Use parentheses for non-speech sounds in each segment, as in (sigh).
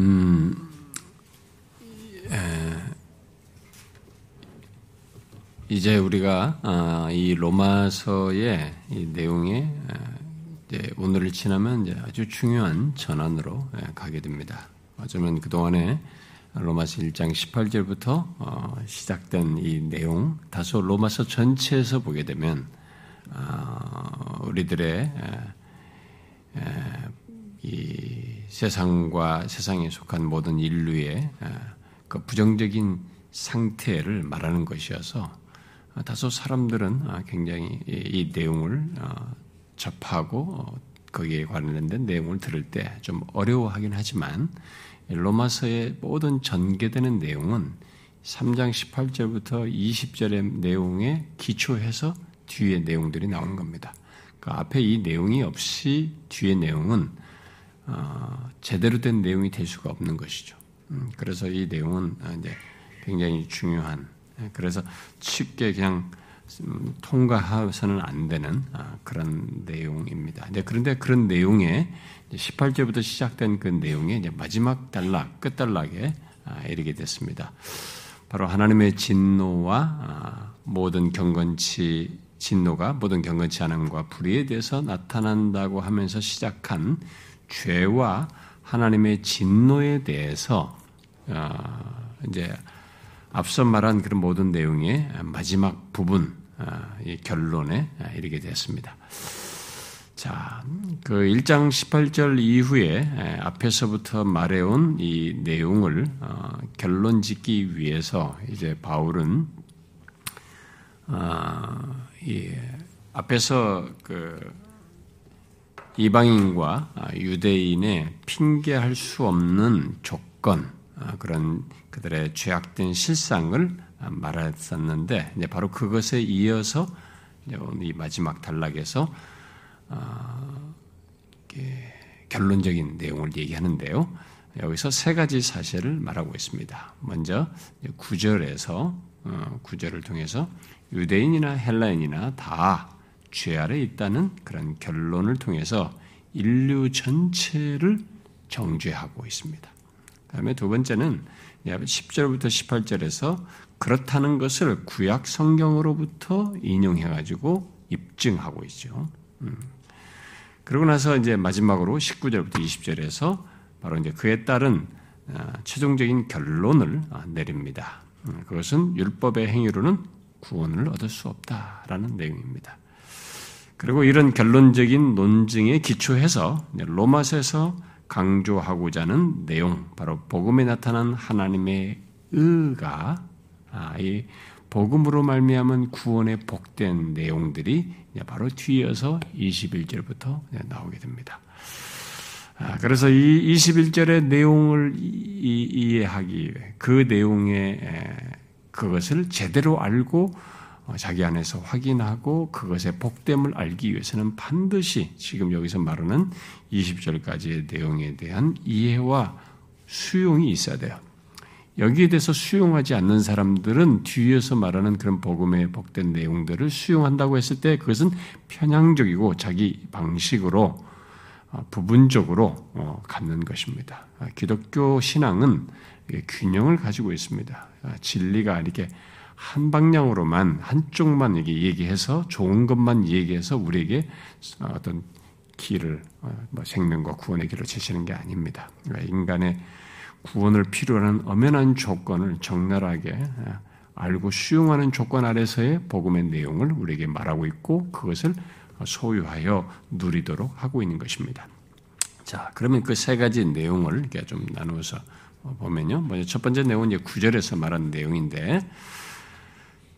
음, 에, 이제 우리가 어, 이 로마서의 이 내용에 이제 오늘을 지나면 이제 아주 중요한 전환으로 가게 됩니다. 어쩌면 그 동안에 로마서 1장 18절부터 어, 시작된 이 내용, 다소 로마서 전체에서 보게 되면 어, 우리들의 이 세상과 세상에 속한 모든 인류의 그 부정적인 상태를 말하는 것이어서 다소 사람들은 굉장히 이 내용을 어, 접하고 거기에 관련된 내용을 들을 때 좀 어려워하긴 하지만 로마서의 모든 전개되는 내용은 3장 18절부터 20절의 내용에 기초해서 뒤에 내용들이 나오는 겁니다. 그 앞에 이 내용이 없이 뒤의 내용은 어, 제대로 된 내용이 될 수가 없는 것이죠. 음, 그래서 이 내용은 이제 굉장히 중요한. 그래서 쉽게 그냥 음, 통과해서는 안 되는 아, 그런 내용입니다. 그런데 그런 내용에 18절부터 시작된 그 내용의 마지막 단락, 끝 단락에 아, 이르게 됐습니다. 바로 하나님의 진노와 아, 모든 경건치 진노가 모든 경건치 않음과 불의에 대해서 나타난다고 하면서 시작한 죄와 하나님의 진노에 대해서 어, 이제 앞서 말한 그런 모든 내용의 마지막 부분 이 결론에 이르게 됐습니다. 자, 그 1장 18절 이후에 앞에서부터 말해온 이 내용을 어, 결론 짓기 위해서 이제 바울은 어, 이 앞에서 그 이방인과 유대인의 핑계할 수 없는 조건 아, 그런 그들의 죄악된 실상을 말했었는데 바로 그것에 이어서 이 마지막 단락에서 어, 결론적인 내용을 얘기하는데요. 여기서 세 가지 사실을 말하고 있습니다. 먼저 구절에서 어, 구절을 통해서 유대인이나 헬라인이나 다 죄 아래 있다는 그런 결론을 통해서 인류 전체를 정죄하고 있습니다. 다음에 두 번째는 10절부터 18절에서 그렇다는 것을 구약 성경으로부터 인용해가지고 입증하고 있죠. 음. 그러고 나서 이제 마지막으로 19절부터 20절에서 바로 이제 그에 따른 어, 최종적인 결론을 어, 내립니다. 음, 그것은 율법의 행위로는 구원을 얻을 수 없다라는 내용입니다. 그리고 이런 결론적인 논증에 기초해서 로마서에서 강조하고자 하는 내용, 바로 복음에 나타난 하나님의 의가 아, 이 복음으로 말미암은 구원의 복된 내용들이 바로 뒤이어서 21절부터 나오게 됩니다. 아, 그래서 이 21절의 내용을 이해하기 위해 그 내용의 그것을 제대로 알고 어, 자기 안에서 확인하고 그것의 복됨을 알기 위해서는 반드시 지금 여기서 말하는 20절까지의 내용에 대한 이해와 수용이 있어야 돼요. 여기에 대해서 수용하지 않는 사람들은 뒤에서 말하는 그런 복음의 복된 내용들을 수용한다고 했을 때 그것은 편향적이고 자기 방식으로 어, 부분적으로 어, 갖는 것입니다. 아, 기독교 신앙은 균형을 가지고 있습니다. 아, 진리가 이렇게 한 방향으로만 한쪽만 이게 얘기해서 좋은 것만 얘기해서 우리에게 어떤 길을 어, 뭐 생명과 구원의 길을 제시하는 게 아닙니다. 그러니까 인간의 구원을 필요로 하는 엄연한 조건을 적나라하게 어, 알고 수용하는 조건 아래서의 복음의 내용을 우리에게 말하고 있고 그것을 소유하여 누리도록 하고 있는 것입니다. 자, 그러면 그 세 가지 내용을 이렇게 좀 나누어서 보면요. 먼저 첫 번째 내용은 이제 구절에서 말하는 내용인데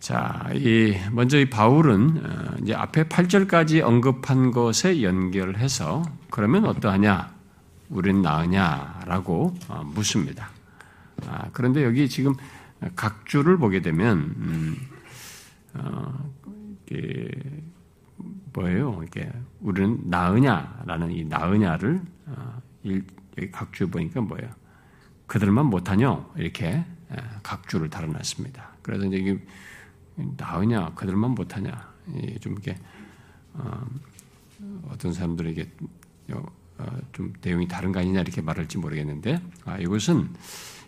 자, 이 먼저 이 바울은 어, 이제 앞에 8절까지 언급한 것에 연결해서 그러면 어떠하냐? 우린 나으냐라고 어, 묻습니다. 아, 그런데 여기 지금 각 줄을 보게 되면 음, 어, 뭐예요? 이게 우리는 나으냐라는 이 나으냐를 어, 여기 각줄 보니까 뭐예요? 그들만 못하뇨 이렇게 각 줄을 달아놨습니다. 그래서 이제 나으냐 그들만 못하냐 좀 이렇게 어, 떤 사람들에게 어, 좀 내용이 다른 거 아니냐 이렇게 말할지 모르겠는데 아, 이것은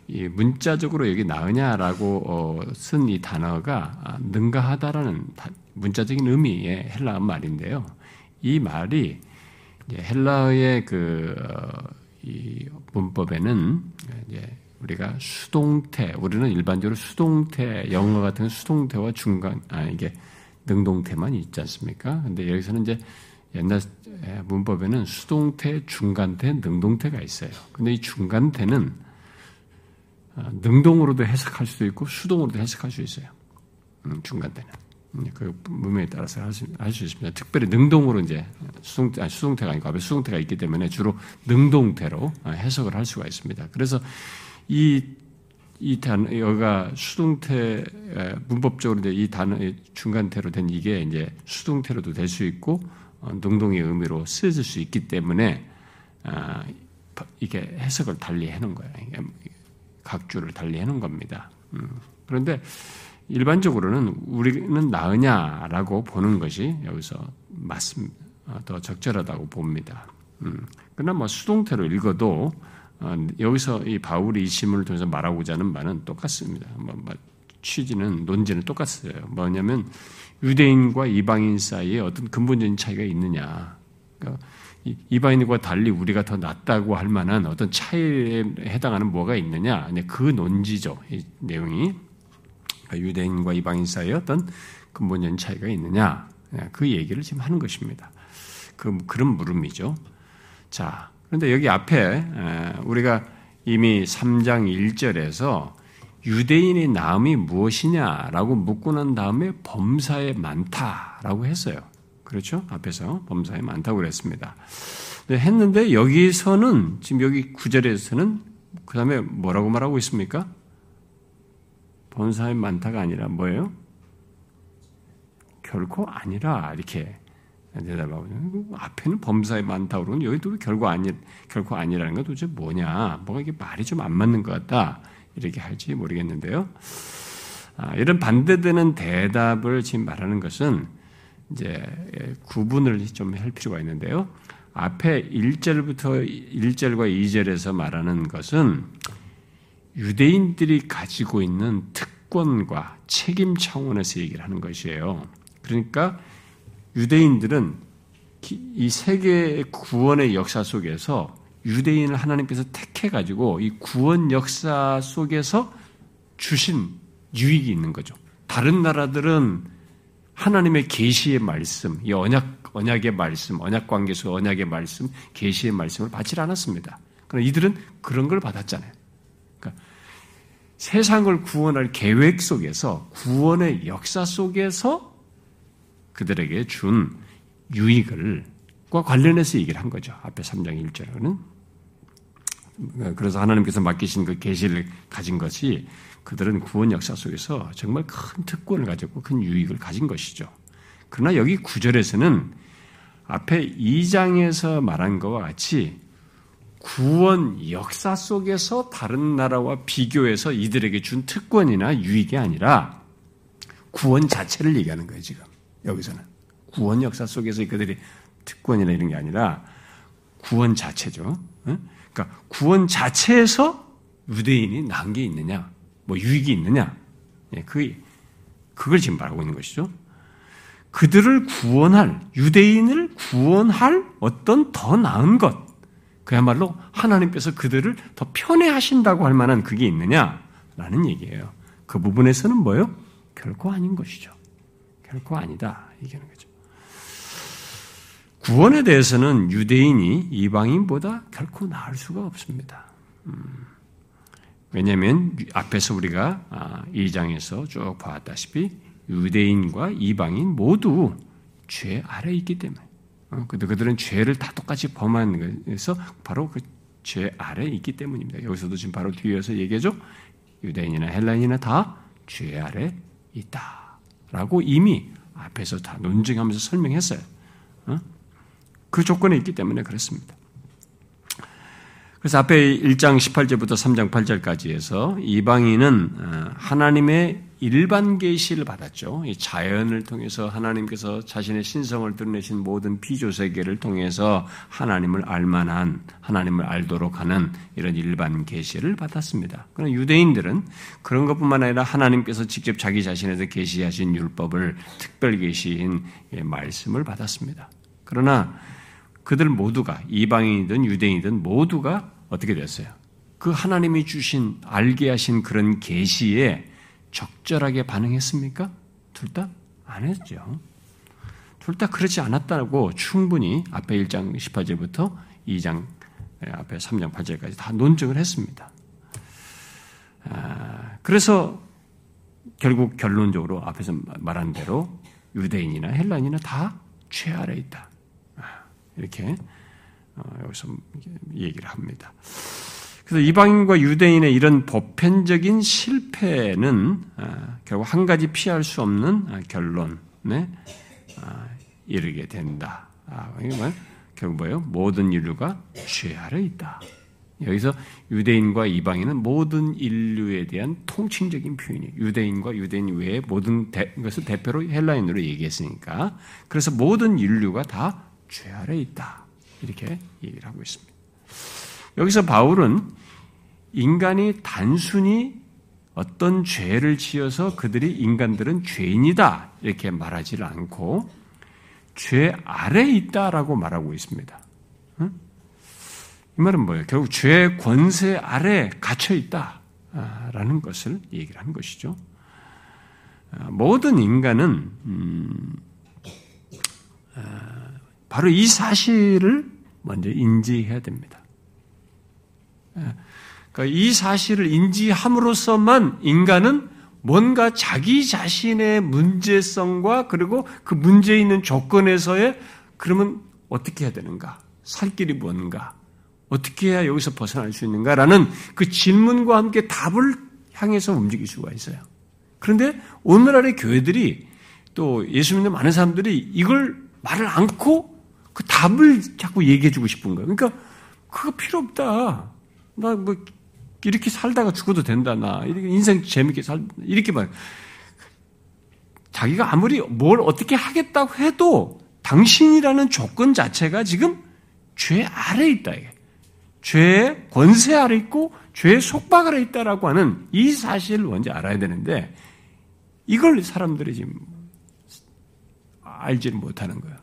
이 문자적으로 여기 나으냐라고 어, 쓴이 단어가 아, 능가하다라는 문자적인 의미의 헬라어 말인데요. 이 말이 헬라어의 그, 어, 이 문법에는 이제 우리가 수동태, 우리는 일반적으로 수동태, 영어 같은 수동태와 중간, 아, 이게 능동태만 있지 않습니까? 근데 여기서는 이제 옛날 문법에는 수동태, 중간태, 능동태가 있어요. 근데 이 중간태는 어, 능동으로도 해석할 수도 있고 수동으로도 해석할 수 있어요. 음, 중간태는. 음, 그 문명에 따라서 할 수, 있습니다. 특별히 능동으로 이제 수동태, 아니, 수동태가 아니고 앞에 수동태가 있기 때문에 주로 능동태로 어, 해석을 할 수가 있습니다. 그래서 이, 이 단어가 수동태, 문법적으로 이 단어, 중간태로 된 이게 이제 수동태로도 될 수 있고, 어, 능동의 의미로 쓰여질 수 있기 때문에, 아, 이게 해석을 달리 해놓은 거예요. 각주를 달리 해놓은 겁니다. 음. 그런데 일반적으로는 우리는 나으냐라고 보는 것이 여기서 맞습니다. 어, 더 적절하다고 봅니다. 음. 그러나 뭐 수동태로 읽어도 어, 여기서 이 바울이 이 신문을 통해서 말하고자 하는 바는 똑같습니다. 뭐, 뭐, 취지는 논지는 똑같아요. 뭐냐면 유대인과 이방인 사이에 어떤 근본적인 차이가 있느냐. 그러니까 이방인과 달리 우리가 더 낫다고 할 만한 어떤 차이에 해당하는 뭐가 있느냐. 그 논지죠. 이 내용이 그러니까 유대인과 이방인 사이에 어떤 근본적인 차이가 있느냐. 그 얘기를 지금 하는 것입니다. 그 그런 물음이죠. 자, 그런데 여기 앞에 우리가 이미 3장 1절에서 유대인의 나음이 무엇이냐라고 묻고 난 다음에 범사에 많다라고 했어요. 그렇죠? 앞에서 범사에 많다고 그랬습니다. 했는데 여기서는 지금 여기 구절에서는 그 다음에 뭐라고 말하고 있습니까? 범사에 많다가 아니라 뭐예요? 결코 아니라 이렇게 대답하고 앞에는 범사에 많다고 그러면 여기 또 결코 아니 결코 아니라는 건 도대체 뭐냐? 뭐가 이게 말이 좀 안 맞는 것 같다 이렇게 할지 모르겠는데요. 아, 이런 반대되는 대답을 지금 말하는 것은 이제 구분을 좀 할 필요가 있는데요. 앞에 1절부터 1절과 2절에서 말하는 것은 유대인들이 가지고 있는 특권과 책임 차원에서 얘기를 하는 것이에요. 그러니까 유대인들은 이 세계 구원의 역사 속에서 유대인을 하나님께서 택해가지고 이 구원 역사 속에서 주신 유익이 있는 거죠. 다른 나라들은 하나님의 계시의 말씀, 이 언약 언약의 말씀, 언약 관계 속 언약의 말씀, 계시의 말씀을 받지 않았습니다. 그러나 이들은 그런 걸 받았잖아요. 그러니까 세상을 구원할 계획 속에서 구원의 역사 속에서 그들에게 준 유익을 과 관련해서 얘기를 한 거죠. 앞에 3장 1절에는. 그래서 하나님께서 맡기신 그 계시를 가진 것이 그들은 구원 역사 속에서 정말 큰 특권을 가졌고 큰 유익을 가진 것이죠. 그러나 여기 9절에서는 앞에 2장에서 말한 것과 같이 구원 역사 속에서 다른 나라와 비교해서 이들에게 준 특권이나 유익이 아니라 구원 자체를 얘기하는 거예요, 지금. 여기서는. 구원 역사 속에서 그들이 특권이나 이런 게 아니라 구원 자체죠. 그러니까 구원 자체에서 유대인이 난 게 있느냐, 뭐 유익이 있느냐, 예, 그 그걸 지금 말하고 있는 것이죠. 그들을 구원할 유대인을 구원할 어떤 더 나은 것, 그야말로 하나님께서 그들을 더 편애하신다고 할 만한 그게 있느냐라는 얘기예요. 그 부분에서는 뭐요? 결코 아닌 것이죠. 결코 아니다. 얘기하는 거죠. 구원에 대해서는 유대인이 이방인보다 결코 나을 수가 없습니다. 음. 왜냐하면 앞에서 우리가 2장에서 아, 쭉 봐왔다시피 유대인과 이방인 모두 죄 아래 있기 때문에 어, 그들은 죄를 다 똑같이 범한 것에서 바로 그 죄 아래 있기 때문입니다. 여기서도 지금 바로 뒤에서 얘기하죠. 유대인이나 헬라인이나 다 죄 아래 있다 라고 이미 앞에서 다 논증하면서 설명했어요. 어? 그 조건에 있기 때문에 그렇습니다. 그래서 앞에 1장 18절부터 3장 8절까지 해서 이방인은 어, 하나님의 일반 계시를 받았죠. 이 자연을 통해서 하나님께서 자신의 신성을 드러내신 모든 피조 세계를 통해서 하나님을 알만한 하나님을 알도록 하는 이런 일반 계시를 받았습니다. 그러나 유대인들은 그런 것뿐만 아니라 하나님께서 직접 자기 자신에서 계시하신 율법을 특별 계시인 말씀을 받았습니다. 그러나 그들 모두가 이방인이든 유대인이든 모두가 어떻게 됐어요? 그 하나님이 주신 알게 하신 그런 계시에 적절하게 반응했습니까? 둘 다 안 했죠. 둘 다 그렇지 않았다고 충분히 앞에 1장 18절부터 2장 앞에 3장 8절까지 다 논증을 했습니다. 아, 그래서 결국 결론적으로 앞에서 말한 대로 유대인이나 헬라인이나 다 죄 아래 있다. 아, 이렇게 어, 여기서 얘기를 합니다. 그래서 이방인과 유대인의 이런 보편적인 실패는 아, 결국 한 가지 피할 수 없는 아, 결론에 아, 이르게 된다. 결국 뭐예요? 모든 인류가 죄 아래 있다. 여기서 유대인과 이방인은 모든 인류에 대한 통칭적인 표현이에요. 유대인과 유대인 외에 모든 대, 것을 대표로 헬라인으로 얘기했으니까. 그래서 모든 인류가 다 죄 아래 있다. 이렇게 얘기를 하고 있습니다. 여기서 바울은 인간이 단순히 어떤 죄를 지어서 그들이 인간들은 죄인이다 이렇게 말하지를 않고 죄 아래 있다라고 말하고 있습니다. 이 말은 뭐예요? 결국 죄의 권세 아래 갇혀 있다라는 것을 얘기를 한 것이죠. 아, 모든 인간은 음, 아, 바로 이 사실을 먼저 인지해야 됩니다. 그러니까 이 사실을 인지함으로써만 인간은 뭔가 자기 자신의 문제성과 그리고 그 문제 있는 조건에서의 그러면 어떻게 해야 되는가? 살 길이 뭔가? 어떻게 해야 여기서 벗어날 수 있는가라는 그 질문과 함께 답을 향해서 움직일 수가 있어요. 그런데 오늘날의 교회들이 또 예수 믿는 많은 사람들이 이걸 말을 않고 그 답을 자꾸 얘기해 주고 싶은 거예요. 그러니까 그거 필요 없다. 나 뭐 이렇게 살다가 죽어도 된다 나 인생 재밌게 살 이렇게 말 자기가 아무리 뭘 어떻게 하겠다고 해도 당신이라는 조건 자체가 지금 죄 아래 있다 죄의 권세 아래 있고 죄의 속박 아래 있다라고 하는 이 사실을 먼저 알아야 되는데 이걸 사람들이 지금 알지를 못하는 거야.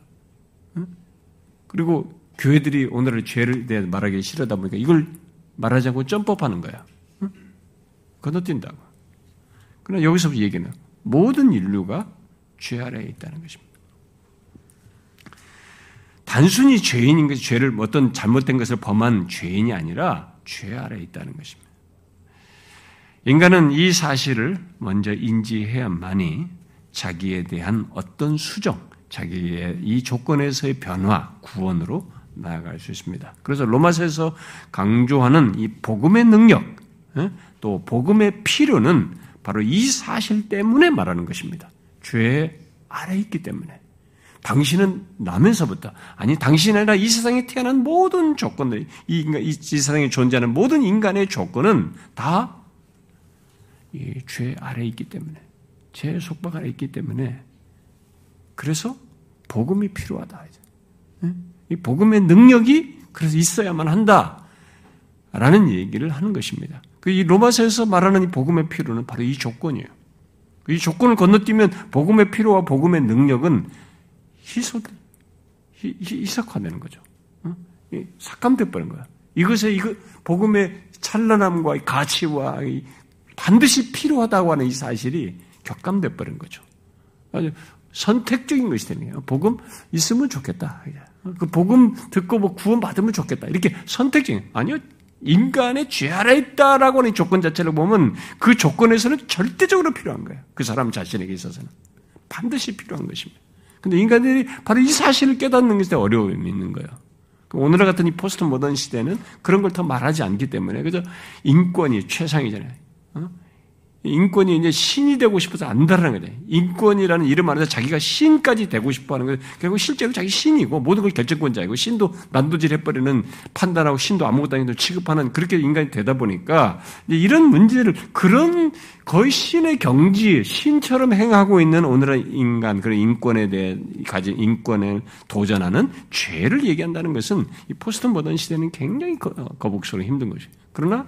그리고 교회들이 오늘의 죄를 대해 말하기 싫어다 보니까 이걸 말하지 않고 점법하는 거야. 응? 건너뛴다고. 그러나 여기서 얘기는 모든 인류가 죄 아래에 있다는 것입니다. 단순히 죄인인 것이 죄를 어떤 잘못된 것을 범한 죄인이 아니라 죄 아래에 있다는 것입니다. 인간은 이 사실을 먼저 인지해야만이 자기에 대한 어떤 수정, 자기의 이 조건에서의 변화, 구원으로 나아갈 수 있습니다. 그래서 로마서에서 강조하는 이 복음의 능력, 예? 또 복음의 필요는 바로 이 사실 때문에 말하는 것입니다. 죄 아래 있기 때문에. 당신은 나면서부터, 아니, 당신이 아니라 이 세상에 태어난 모든 조건들, 이, 인간, 이 세상에 존재하는 모든 인간의 조건은 다 죄 아래 있기 때문에, 죄 속박 아래 있기 때문에, 그래서 복음이 필요하다. 예? 이 복음의 능력이 그래서 있어야만 한다. 라는 얘기를 하는 것입니다. 그이 로마서에서 말하는 이 복음의 필요는 바로 이 조건이에요. 이 조건을 건너뛰면 복음의 필요와 복음의 능력은 희소, 희석화되는 거죠. 삭감돼 버린 거야. 이것에 이거 복음의 찬란함과 가치와 반드시 필요하다고 하는 이 사실이 격감돼 버린 거죠. 아주 선택적인 것이 거예요. 복음 있으면 좋겠다. 그 복음 듣고 뭐 구원 받으면 좋겠다. 이렇게 선택적인 아니요. 인간의 죄 아래 있다라고 하는 조건 자체를 보면 그 조건에서는 절대적으로 필요한 거예요. 그 사람 자신에게 있어서는 반드시 필요한 것입니다. 근데 인간들이 바로 이 사실을 깨닫는 것에 어려움이 있는 거예요. 그 오늘날 같은 이 포스트 모던 시대는 그런 걸 더 말하지 않기 때문에 그저 인권이 최상이잖아요. 어? 인권이 이제 신이 되고 싶어서 안달이라는 거죠. 인권이라는 이름 안에서 자기가 신까지 되고 싶어 하는 거예요. 결국 실제로 자기 신이고 모든 걸 결정권자이고 신도 난도질 해버리는 판단하고 신도 아무것도 아니도 취급하는 그렇게 인간이 되다 보니까 이런 문제를 그런 거의 신의 경지, 신처럼 행하고 있는 오늘의 인간, 그런 인권에 대해 가진 인권에 도전하는 죄를 얘기한다는 것은 이 포스트 모던 시대는 굉장히 거북스러워 힘든 것이에요. 그러나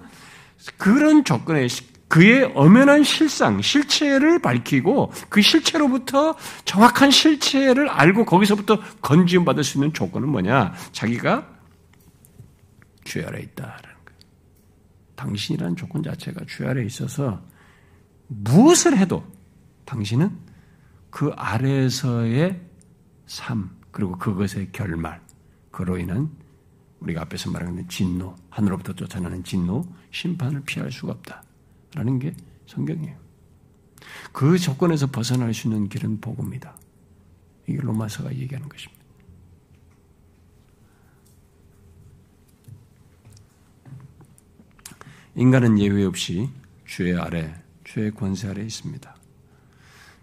그런 조건에 그의 엄연한 실상, 실체를 밝히고 그 실체로부터 정확한 실체를 알고 거기서부터 건지움 받을 수 있는 조건은 뭐냐? 자기가 죄 아래 있다라는 거예요. 당신이라는 조건 자체가 죄 아래 있어서 무엇을 해도 당신은 그 아래에서의 삶, 그리고 그것의 결말, 그로 인한 우리가 앞에서 말하는 진노, 하늘로부터 쫓아나는 진노, 심판을 피할 수가 없다. 라는 게 성경이에요. 그 조건에서 벗어날 수 있는 길은 복음이다. 이게 로마서가 얘기하는 것입니다. 인간은 예외 없이 죄 아래, 죄의 권세 아래 있습니다.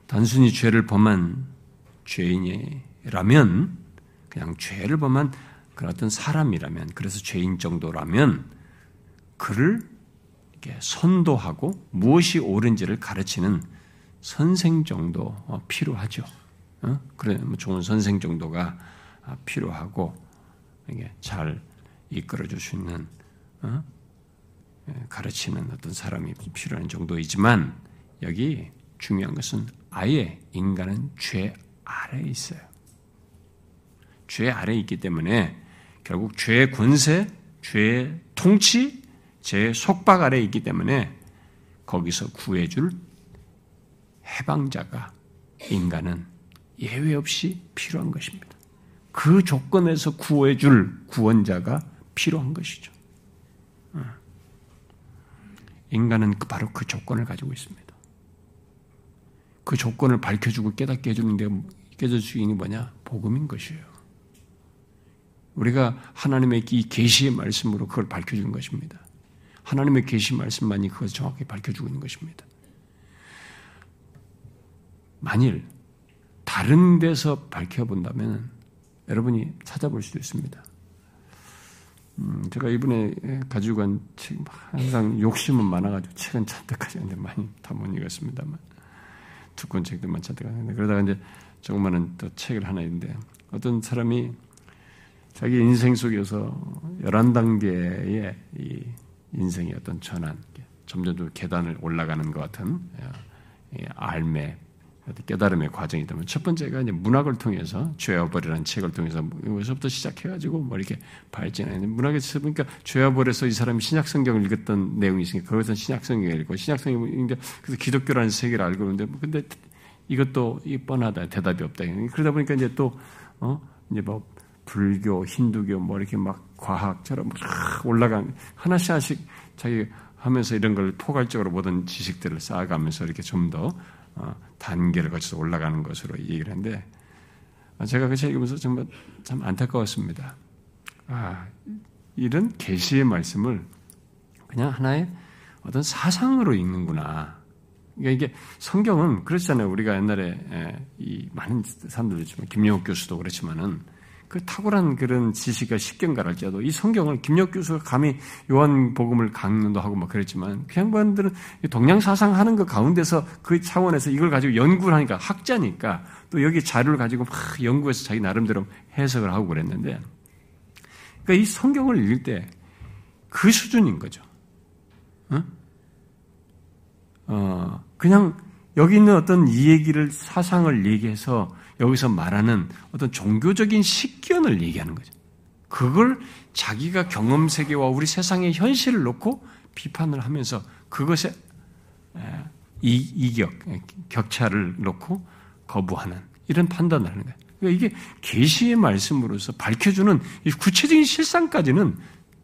단순히 죄를 범한 죄인이라면, 그냥 죄를 범한 그런 어떤 사람이라면, 그래서 죄인 정도라면, 그를 선도하고 무엇이 옳은지를 가르치는 선생 정도 어, 필요하죠. 어? 그래, 뭐 좋은 선생 정도가 아, 필요하고 이게 잘 이끌어 줄 수 있는 어? 예, 가르치는 어떤 사람이 필요한 정도이지만 여기 중요한 것은 아예 인간은 죄 아래에 있어요. 죄 아래에 있기 때문에 결국 죄의 권세, 죄의 통치, 제 속박 아래 있기 때문에 거기서 구해줄 해방자가 인간은 예외 없이 필요한 것입니다. 그 조건에서 구해줄 구원자가 필요한 것이죠. 어. 인간은 그 바로 그 조건을 가지고 있습니다. 그 조건을 밝혀주고 깨닫게 해주는 있는 게 뭐냐? 복음인 것이에요. 우리가 하나님의 이 계시의 말씀으로 그걸 밝혀주는 것입니다. 하나님의 계시 말씀만이 그것을 정확히 밝혀주고 있는 것입니다. 만일 다른 데서 밝혀본다면 여러분이 찾아볼 수도 있습니다. 음, 제가 이번에 가지고 간 책, 항상 욕심은 많아가지고 책은 잔뜩 하지않는데 많이 다 못 읽었습니다만. 두권 책들만 하는데, 그러다가 이제 조그마한 또 책을 하나 있는데, 어떤 사람이 자기 인생 속에서 11단계의 이 인생의 어떤 전환, 점점 더 계단을 올라가는 것 같은 예, 알매, 깨달음의 과정이다면 첫 번째가 이제 문학을 통해서 죄와 벌이라는 책을 통해서 여기서부터 시작해가지고 뭐 이렇게 발전하는 문학에서 보니까 죄와 벌에서 이 사람이 신약 성경을 읽었던 내용이 있으니까 거기서 신약 성경을 읽고 신약 성경인데 그래서 기독교라는 세계를 알고 있는데 근데 이것도 이 뻔하다 대답이 없다. 그러다 보니까 이제 또 어? 이제 뭐 불교, 힌두교 뭐 이렇게 막 과학처럼 막 올라간 하나씩 하나씩 자기 하면서 이런 걸 포괄적으로 모든 지식들을 쌓아가면서 이렇게 좀더 어, 단계를 거쳐서 올라가는 것으로 얘기를 했는데 아, 제가 그 책 읽으면서 정말 참 안타까웠습니다. 아, 이런 계시의 말씀을 그냥 하나의 어떤 사상으로 읽는구나. 그러니까 이게 성경은 그렇잖아요. 우리가 옛날에 이 많은 사람들 있지만 김영욱 교수도 그렇지만은 그 탁월한 그런 지식과 십경가를 할지라도 이 성경을 김역 교수가 감히 요한복음을 강론도 하고 막 그랬지만 그 양반들은 동양사상 하는 그 가운데서 그 차원에서 이걸 가지고 연구를 하니까 학자니까 또 여기 자료를 가지고 막 연구해서 자기 나름대로 해석을 하고 그랬는데 그러니까 이 성경을 읽을 때 그 수준인 거죠. 어? 어, 그냥 여기 있는 어떤 이 얘기를 사상을 얘기해서 여기서 말하는 어떤 종교적인 식견을 얘기하는 거죠. 그걸 자기가 경험 세계와 우리 세상의 현실을 놓고 비판을 하면서 그것에 이격, 격차를 놓고 거부하는 이런 판단을 하는 거예요. 그러니까 이게 계시의 말씀으로서 밝혀주는 구체적인 실상까지는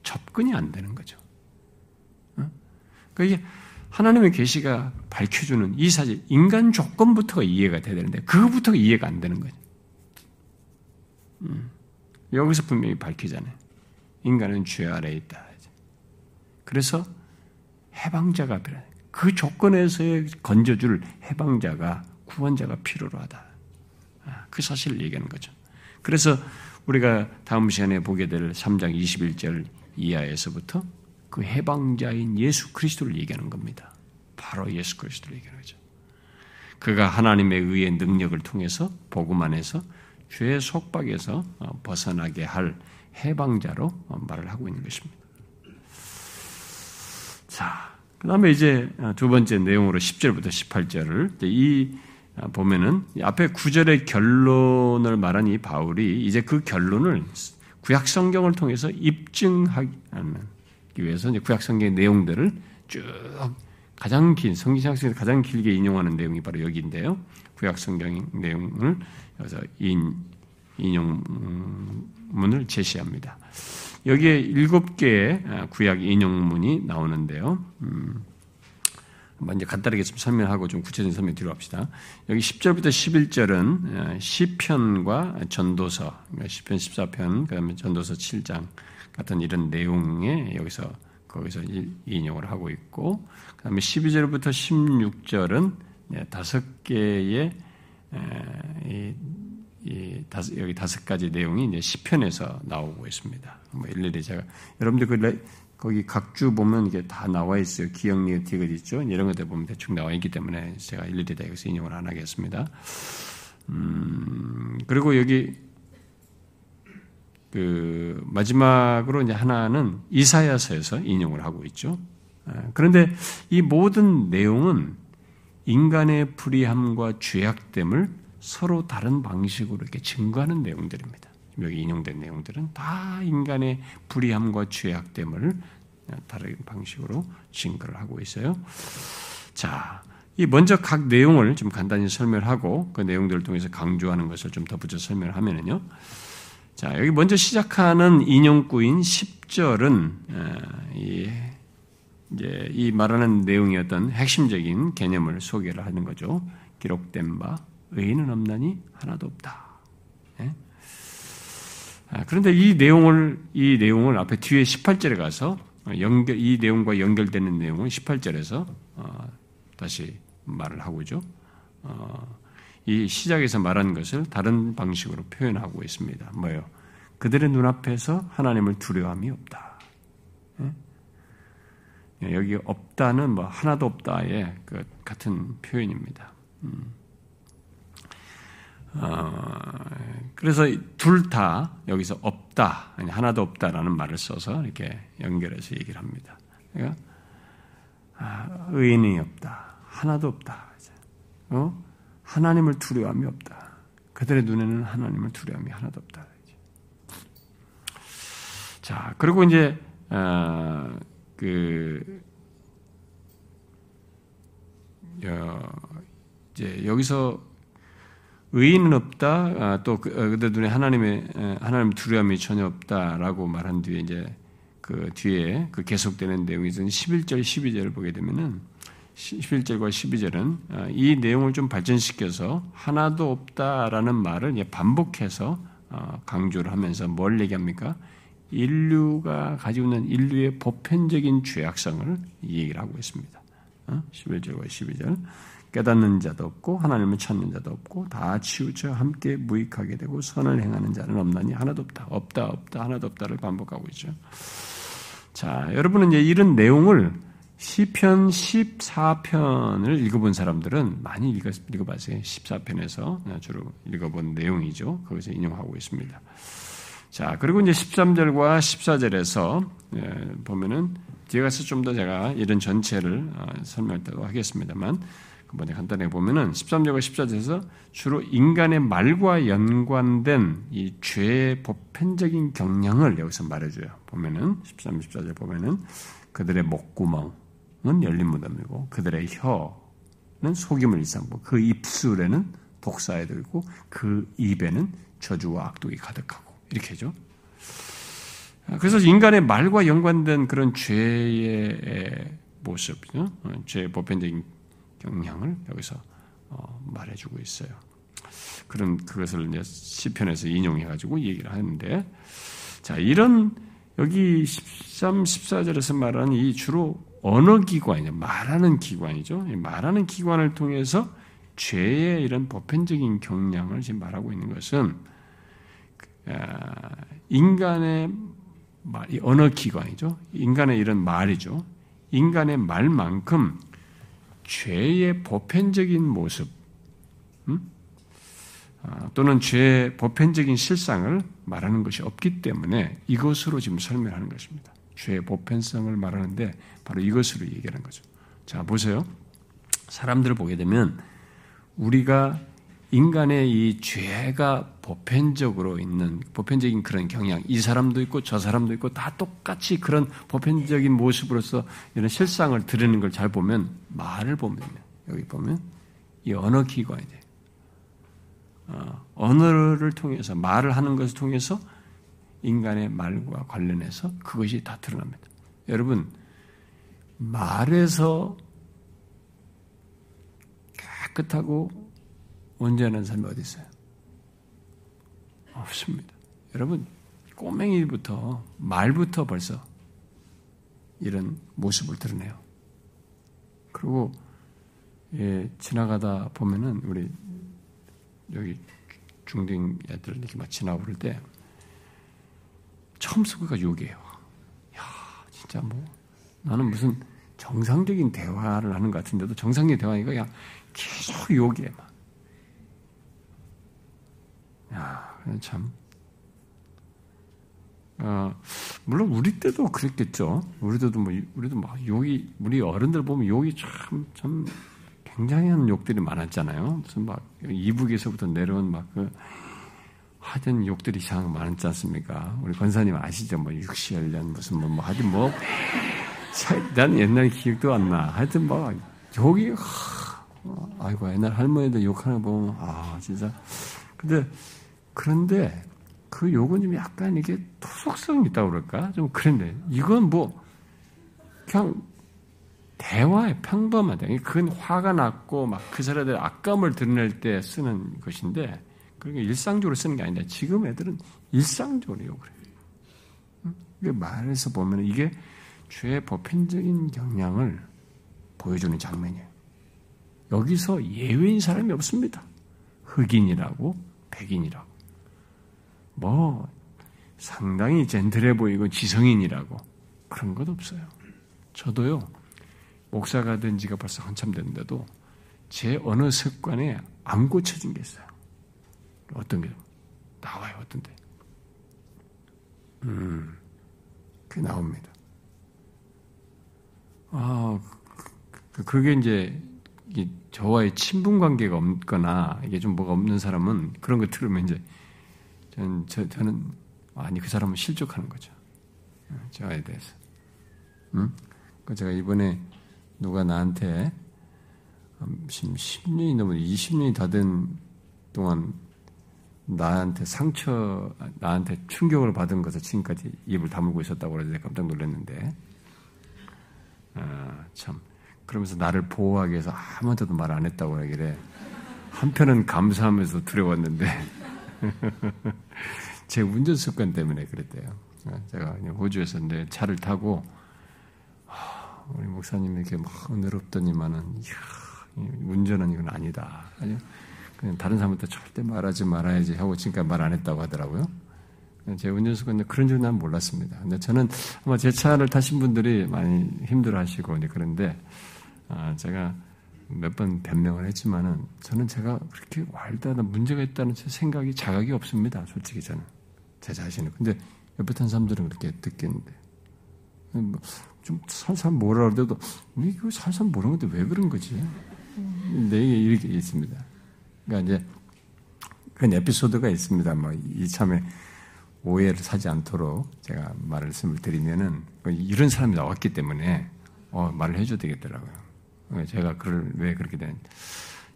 접근이 안 되는 거죠. 그러니까 이게 하나님의 계시가 밝혀주는 이 사실 인간 조건부터가 이해가 돼야 되는데 그거부터가 이해가 안 되는 거죠. 음. 여기서 분명히 밝히잖아요. 인간은 죄 아래에 있다. 그래서 해방자가 필요해. 그 조건에서의 건져줄 해방자가 구원자가 필요로 하다. 아, 그 사실을 얘기하는 거죠. 그래서 우리가 다음 시간에 보게 될 3장 21절 이하에서부터 그 해방자인 예수 그리스도를 얘기하는 겁니다. 바로 예수 그리스도를 얘기하는 거죠. 그가 하나님의 의의 능력을 통해서 복음 안에서 죄의 속박에서 어, 벗어나게 할 해방자로 어, 말을 하고 있는 것입니다. 자, 그 다음에 이제 어, 두 번째 내용으로 10절부터 18절을 이 보면은 앞에 9절의 결론을 말한 이 바울이 이제 그 결론을 구약 성경을 통해서 입증하 기 위해서 이제 구약 성경의 내용들을 쭉 가장 긴 성경 학생에서 가장 길게 인용하는 내용이 바로 여기인데요. 구약 성경 내용을 여기서 인, 인용문을 제시합니다. 여기에 일곱 개의 구약 인용문이 나오는데요. 음, 먼저 간단하게 좀 설명하고 좀 구체적인 설명 뒤로 합시다. 여기 10절부터 11절은 시편과 전도서, 그러니까 시편 14편, 그다음에 전도서 7장 같은 이런 내용에 여기서 거기서 인용을 하고 있고, 그 다음에 12절부터 16절은 다섯 개의 이, 이 다섯, 여기 다섯 가지 내용이 이제 시편에서 나오고 있습니다. 뭐 일일이 제가 여러분들 그 레, 거기 각주 보면 이게 다 나와 있어요. 기억리에 디귿 있죠. 이런 것들 보면 대충 나와 있기 때문에 제가 일일이 다 여기서 인용을 안 하겠습니다. 음, 그리고 여기 그 마지막으로 이제 하나는 이사야서에서 인용을 하고 있죠. 아, 그런데 이 모든 내용은 인간의 불의함과 죄악됨을 서로 다른 방식으로 이렇게 증거하는 내용들입니다. 여기 인용된 내용들은 다 인간의 불의함과 죄악됨을 다른 방식으로 증거를 하고 있어요. 자, 이 먼저 각 내용을 좀 간단히 설명하고 그 내용들을 통해서 강조하는 것을 좀 덧붙여 설명하면은요. 자, 여기 먼저 시작하는 인용구인 10절은 이, 이제 이 말하는 내용의 어떤 핵심적인 개념을 소개를 하는 거죠. 기록된 바 의인은 없나니 하나도 없다. 예? 아, 그런데 이 내용을 이 내용을 앞에 뒤에 18절에 가서 연결 이 내용과 연결되는 내용은 18절에서 어, 다시 말을 하고죠. 어, 이 시작에서 말한 것을 다른 방식으로 표현하고 있습니다. 뭐요? 그들의 눈앞에서 하나님을 두려움이 없다. 예? 예? 여기 없다는 뭐 하나도 없다의 그 같은 표현입니다. 음. 어, 그래서 둘 다 여기서 없다, 하나도 없다라는 말을 써서 이렇게 연결해서 얘기를 합니다. 그러니까 아, 의인이 없다, 하나도 없다. 어? 하나님을 두려움이 없다. 그들의 눈에는 하나님을 두려움이 하나도 없다. 자, 그리고 이제 어, 그 어, 이제 여기서 의인은 없다. 아, 또 그, 어, 그들 눈에 하나님의 하나님 두려움이 전혀 없다라고 말한 뒤에 이제 그 뒤에 그 계속되는 내용이 있는 11절, 12절을 보게 되면은 11절과 12절은 아, 이 내용을 좀 발전시켜서 하나도 없다라는 말을 반복해서 어, 강조를 하면서 뭘 얘기합니까? 인류가 가지고 있는 인류의 보편적인 죄악성을 얘기를 하고 있습니다. 11절과 어? 12절. 깨닫는 자도 없고 하나님을 찾는 자도 없고 다 치우쳐 함께 무익하게 되고 선을 행하는 자는 없나니 하나도 없다. 없다 없다 하나도 없다를 반복하고 있죠. 자, 여러분은 이제 이런 내용을 시편 14편을 읽어본 사람들은 많이 읽어, 읽어봤어요. 14편에서 주로 읽어본 내용이죠. 거기서 인용하고 있습니다. 자, 그리고 이제 13절과 14절에서 예, 보면은 뒤에 가서 좀 더 제가 이런 전체를 어, 설명하도록 하겠습니다만 먼저 간단하게 보면은 13절과 14절에서 주로 인간의 말과 연관된 이 죄의 보편적인 경향을 여기서 말해줘요. 보면은 13, 14절 보면은 그들의 목구멍은 열린 무덤이고 그들의 혀는 속임을 일삼고 그 입술에는 독사에 들고 그 입에는 저주와 악독이 가득하고 이렇게 죠. 그래서 인간의 말과 연관된 그런 죄의 모습, 죄의 보편적인 경향을 여기서 어, 말해주고 있어요. 그런 그것을 이제 시편에서 인용해 가지고 얘기를 하는데, 자 이런 여기 13, 14절에서 말하는 이 주로 언어 기관이죠. 말하는 기관이죠. 말하는 기관을 통해서 죄의 이런 보편적인 경향을 지금 말하고 있는 것은 아, 인간의 말, 언어 기관이죠. 인간의 이런 말이죠. 인간의 말만큼 죄의 보편적인 모습, 음? 아, 또는 죄의 보편적인 실상을 말하는 것이 없기 때문에 이것으로 지금 설명하는 것입니다. 죄의 보편성을 말하는데 바로 이것으로 얘기하는 거죠. 자, 보세요. 사람들을 보게 되면 우리가 인간의 이 죄가 보편적으로 있는 보편적인 그런 경향, 이 사람도 있고 저 사람도 있고 다 똑같이 그런 보편적인 모습으로서 이런 실상을 드리는 걸 잘 보면 말을 보면 여기 보면 이 언어 기관이 돼. 어, 언어를 통해서 말을 하는 것을 통해서 인간의 말과 관련해서 그것이 다 드러납니다. 여러분 말에서 깨끗하고 온전한 삶이 어디 있어요? 없습니다. 여러분 꼬맹이부터 말부터 벌써 이런 모습을 드러내요. 그리고 예, 지나가다 보면은 우리 여기 중딩 애들 이렇게 막 그럴 때 처음 쓰고가 욕이에요. 야, 진짜 뭐 나는 무슨 정상적인 대화를 하는 것 같은데도 정상적인 대화니까 그냥 계속 욕이에 막. 야, 참. 어, 물론 우리 때도 그랬겠죠. 우리 때도 뭐, 우리도 막 욕이, 우리 어른들 보면 욕이 참, 참, 굉장한 욕들이 많았잖아요. 무슨 막, 이북에서부터 내려온 막 그, 하여튼 욕들이 이상 많았지 않습니까? 우리 권사님 아시죠? 뭐, 육시열년 무슨 뭐, 뭐, 하여튼 뭐, 난 옛날 기억도 안 나. 하여튼 뭐, 욕이, 하, 아이고, 옛날 할머니들 욕하는 거 보면, 아, 진짜. 근데, 그런데 그 욕은 좀 약간 이게 토속성이 있다고 그럴까? 좀 그런데 이건 뭐 그냥 대화에 평범하다. 그건 화가 났고 막 그 사람들 악감을 드러낼 때 쓰는 것인데 그게 일상적으로 쓰는 게 아니라 지금 애들은 일상적으로 욕을 해요. 이게 말에서 보면 이게 죄의 보편적인 경향을 보여주는 장면이에요. 여기서 예외인 사람이 없습니다. 흑인이라고 백인이라고. 뭐 상당히 젠틀해 보이고 지성인이라고 그런 것 없어요. 저도요 목사가 된 지가 벌써 한참 됐는데도 제 언어 습관에 안 고쳐진 게 있어요. 어떤 게 나와요, 어떤데? 음, 그게 나옵니다. 아, 그, 그게 이제 저와의 친분 관계가 없거나 이게 좀 뭐가 없는 사람은 그런 거 들으면 이제 저는, 저, 저는 아니 그 사람은 실족하는 거죠. 어, 저에 대해서. 응? 그 제가 이번에 누가 나한테 10년이 넘은 20년이 다 된 동안 나한테 상처, 나한테 충격을 받은 것을 지금까지 입을 다물고 있었다고 그래서 깜짝 놀랐는데, 아, 참. 그러면서 나를 보호하기 위해서 아무한테도 말 안 했다고 하길래, 한편은 감사하면서 두려웠는데, (laughs) 제 운전 습관 때문에 그랬대요. 제가 호주에서 내 차를 타고 우리 목사님이 이렇게 막 은혜롭더니만은 운전은 이건 아니다. 그냥 다른 사람한테 절대 말하지 말아야지 하고 지금까지 말 안 했다고 하더라고요. 제 운전 습관인데 그런 줄 난 몰랐습니다. 근데 저는 아마 제 차를 타신 분들이 많이 힘들어하시고 그런데 아, 제가 몇 번 변명을 했지만은 저는 제가 그렇게 와일드하다 문제가 있다는 제 생각이 자각이 없습니다. 솔직히 저는 제 자신은. 근데 옆에 탄 사람들은 그렇게 듣겠는데 뭐좀 살살 뭐라 그래도 이거 살살 모르는 건데 왜 그런 거지? 내 얘기 이렇게 있습니다. 그러니까 이제 그런 에피소드가 있습니다. 뭐 이참에 오해를 사지 않도록 제가 말씀을 드리면은 이런 사람이 나왔기 때문에 어, 말을 해줘야 되겠더라고요. 네, 제가 그걸 왜 그렇게 된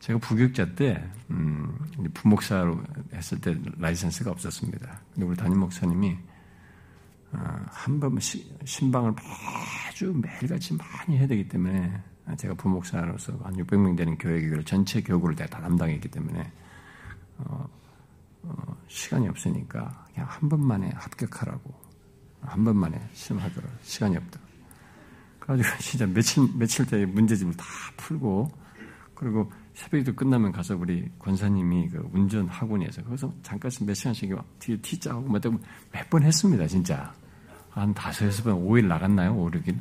제가 부교육자 때 음, 부목사로 했을 때 라이센스가 없었습니다. 근데 우리 담임 목사님이 어, 한번 신방을 매주 매일같이 많이 해야 되기 때문에 제가 부목사로서 한 600명 되는 교회 전체 교구를 다 담당했기 때문에 어, 어, 시간이 없으니까 그냥 한 번만에 합격하라고 한 번만에 시험하도록 시간이 없다. 그래가지고 (laughs) 진짜 며칠, 며칠 때 문제집을 다 풀고, 그리고 새벽에도 끝나면 가서 우리 권사님이 그 운전 학원에서 거기서 잠깐 몇 시간씩 뒤에 티자하고 몇번 했습니다, 진짜. 한 다섯, 여섯 번, 5일 나갔나요? 5, 6일?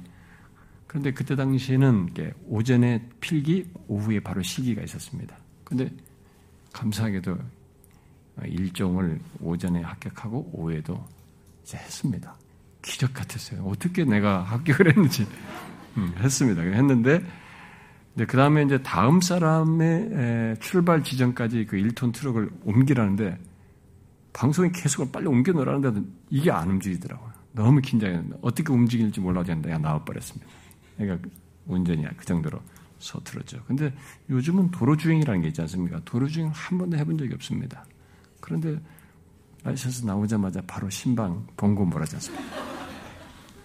그런데 그때 당시에는 오전에 필기, 오후에 바로 시기가 있었습니다. 근데 감사하게도 일종을 오전에 합격하고 오후에도 이제 했습니다. 기적 같았어요. 어떻게 내가 합격을 했는지 음, 했습니다. 했는데 그 다음에 이제 다음 사람의 출발 지점까지 그 1톤 트럭을 옮기라는데 방송이 계속 빨리 옮겨 놓으라는데 이게 안 움직이더라고요. 너무 긴장했는데 어떻게 움직일지 몰라서 내가 나와버렸습니다. 그러니까 운전이 그 정도로 서툴었죠. 근데 요즘은 도로 주행이라는 게 있지 않습니까? 도로 주행 한 번도 해본 적이 없습니다. 그런데 라이선스 나오자마자 바로 신방 본고 뭐라지 않습니까?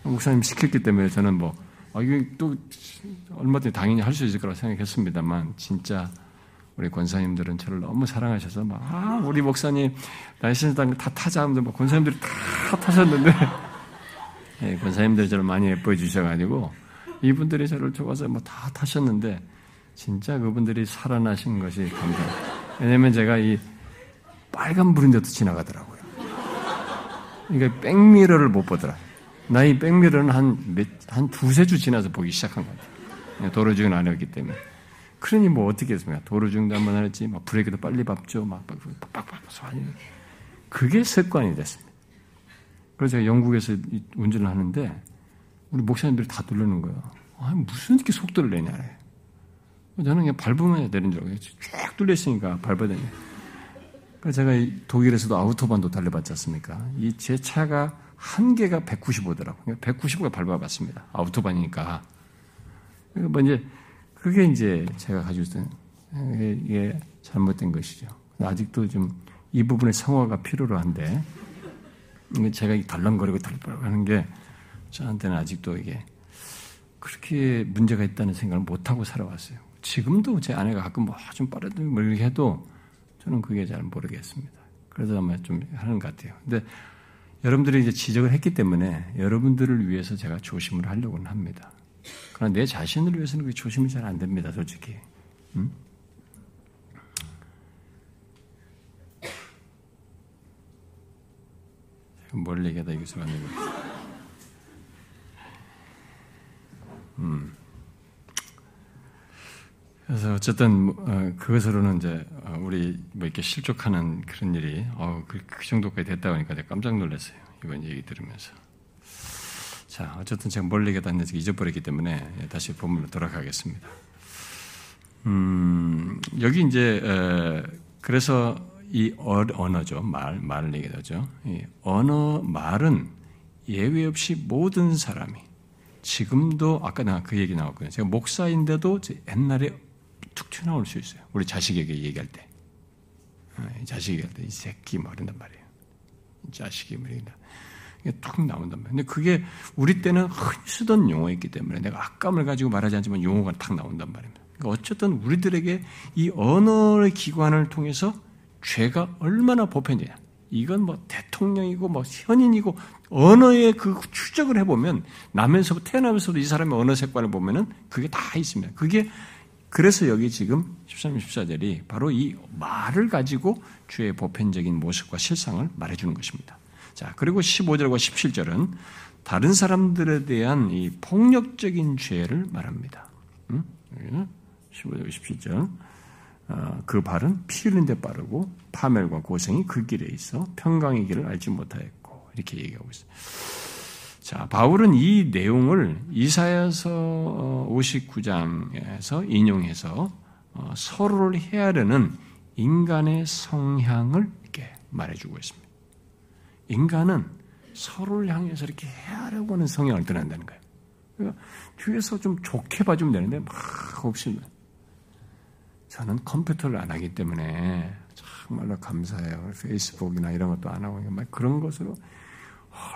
목사님 시켰기 때문에 저는 뭐, 아, 이게 또 얼마든지 당연히 할 수 있을 거라고 생각했습니다만, 진짜 우리 권사님들은 저를 너무 사랑하셔서 막, 아, 우리 목사님 라이선스 다 타자 하면 뭐 권사님들이 다 타셨는데, 네, (laughs) 권사님들이 저를 많이 예뻐해 주셔가지고, 이분들이 저를 좋아서 뭐 다 타셨는데, 진짜 그분들이 살아나신 것이 감사합니다. 왜냐면 제가 이 빨간 불인데도 지나가더라고요. 그러니까 백미러를 못 보더라. 나이 백미러는 한, 몇, 한 두세 주 지나서 보기 시작한 것 같아요. 도로주행 안 했기 때문에. 그러니 뭐 어떻게 했습니까? 도로주행도 한번 했지, 막 브레이크도 빨리 밟죠, 막 빡빡빡 소환이. 그게 습관이 됐습니다. 그래서 제가 영국에서 운전을 하는데, 우리 목사님들이 다 놀라는 거예요. 아, 무슨 이렇게 속도를 내냐. 저는 그냥 밟으면 되는 줄 알고, 쫙 뚫렸으니까 밟아야 되냐. 그래서 제가 독일에서도 아우토반도 달려봤지 않습니까? 이 제 차가 한계가 195더라고요. 195가 밟아봤습니다. 아우토반이니까. 뭐 이제 그게 이제 제가 가지고 있던 이게 잘못된 것이죠. 아직도 좀 이 부분의 성화가 필요로 한데 제가 덜렁거리고 덜렁거리는 게 저한테는 아직도 이게 그렇게 문제가 있다는 생각을 못 하고 살아왔어요. 지금도 제 아내가 가끔 뭐 좀 빠르든 뭐 이렇게 해도 저는 그게 잘 모르겠습니다. 그래서 아마 좀 하는 것 같아요. 근데 여러분들이 이제 지적을 했기 때문에 여러분들을 위해서 제가 조심을 하려고는 합니다. 그러나 내 자신을 위해서는 그 조심이 잘 안 됩니다, 솔직히. 음? 뭘 얘기하다 여기서 거지? 음. 그래서 어쨌든 어, 그것으로는 이제 어, 우리 뭐 이렇게 실족하는 그런 일이 어, 그, 그 정도까지 됐다 보니까 내가 깜짝 놀랐어요. 이번 얘기 들으면서. 자, 어쨌든 제가 뭘 얘기하다 했는지 잊어버렸기 때문에 다시 본문으로 돌아가겠습니다. 음, 여기 이제 에, 그래서 이 언어죠. 말, 말을 얘기하죠. 이 언어, 말은 예외 없이 모든 사람이 지금도 아까 그 얘기 나왔거든요. 제가 목사인데도 옛날에 툭 튀어나올 수 있어요. 우리 자식에게 얘기할 때. 할 때, 이 새끼 말인단 뭐 말이에요. 자식이 말이다. 뭐툭 나온단 말이에요. 근데 그게 우리 때는 흔히 쓰던 용어였기 때문에 내가 악감을 가지고 말하지 않지만 용어가 탁 나온단 말입니다. 그러니까 어쨌든 우리들에게 이 언어의 기관을 통해서 죄가 얼마나 보편이냐. 이건 뭐 대통령이고 뭐 현인이고 언어의 그 추적을 해보면 나면서 태어나면서도 이 사람의 언어 색깔을 보면은 그게 다 있습니다. 그게 그래서 여기 지금 13, 14절이 바로 이 말을 가지고 주의 보편적인 모습과 실상을 말해주는 것입니다. 자, 그리고 15절과 17절은 다른 사람들에 대한 이 폭력적인 죄를 말합니다. 응? 15절, 17절. 어, 그 발은 피 흘린 데 빠르고 파멸과 고생이 그 길에 있어 평강의 길을 알지 못하였고 이렇게 얘기하고 있어요. 자, 바울은 이 내용을 이사야서 59장에서 인용해서 어, 서로를 헤아르는 인간의 성향을 이렇게 말해주고 있습니다. 인간은 서로를 향해서 이렇게 헤아려고 하는 성향을 드러낸다는 거예요. 그러니까 뒤에서 좀 좋게 봐주면 되는데 막 없이 저는 컴퓨터를 안 하기 때문에 정말로 감사해요. 페이스북이나 이런 것도 안 하고 막 그런 것으로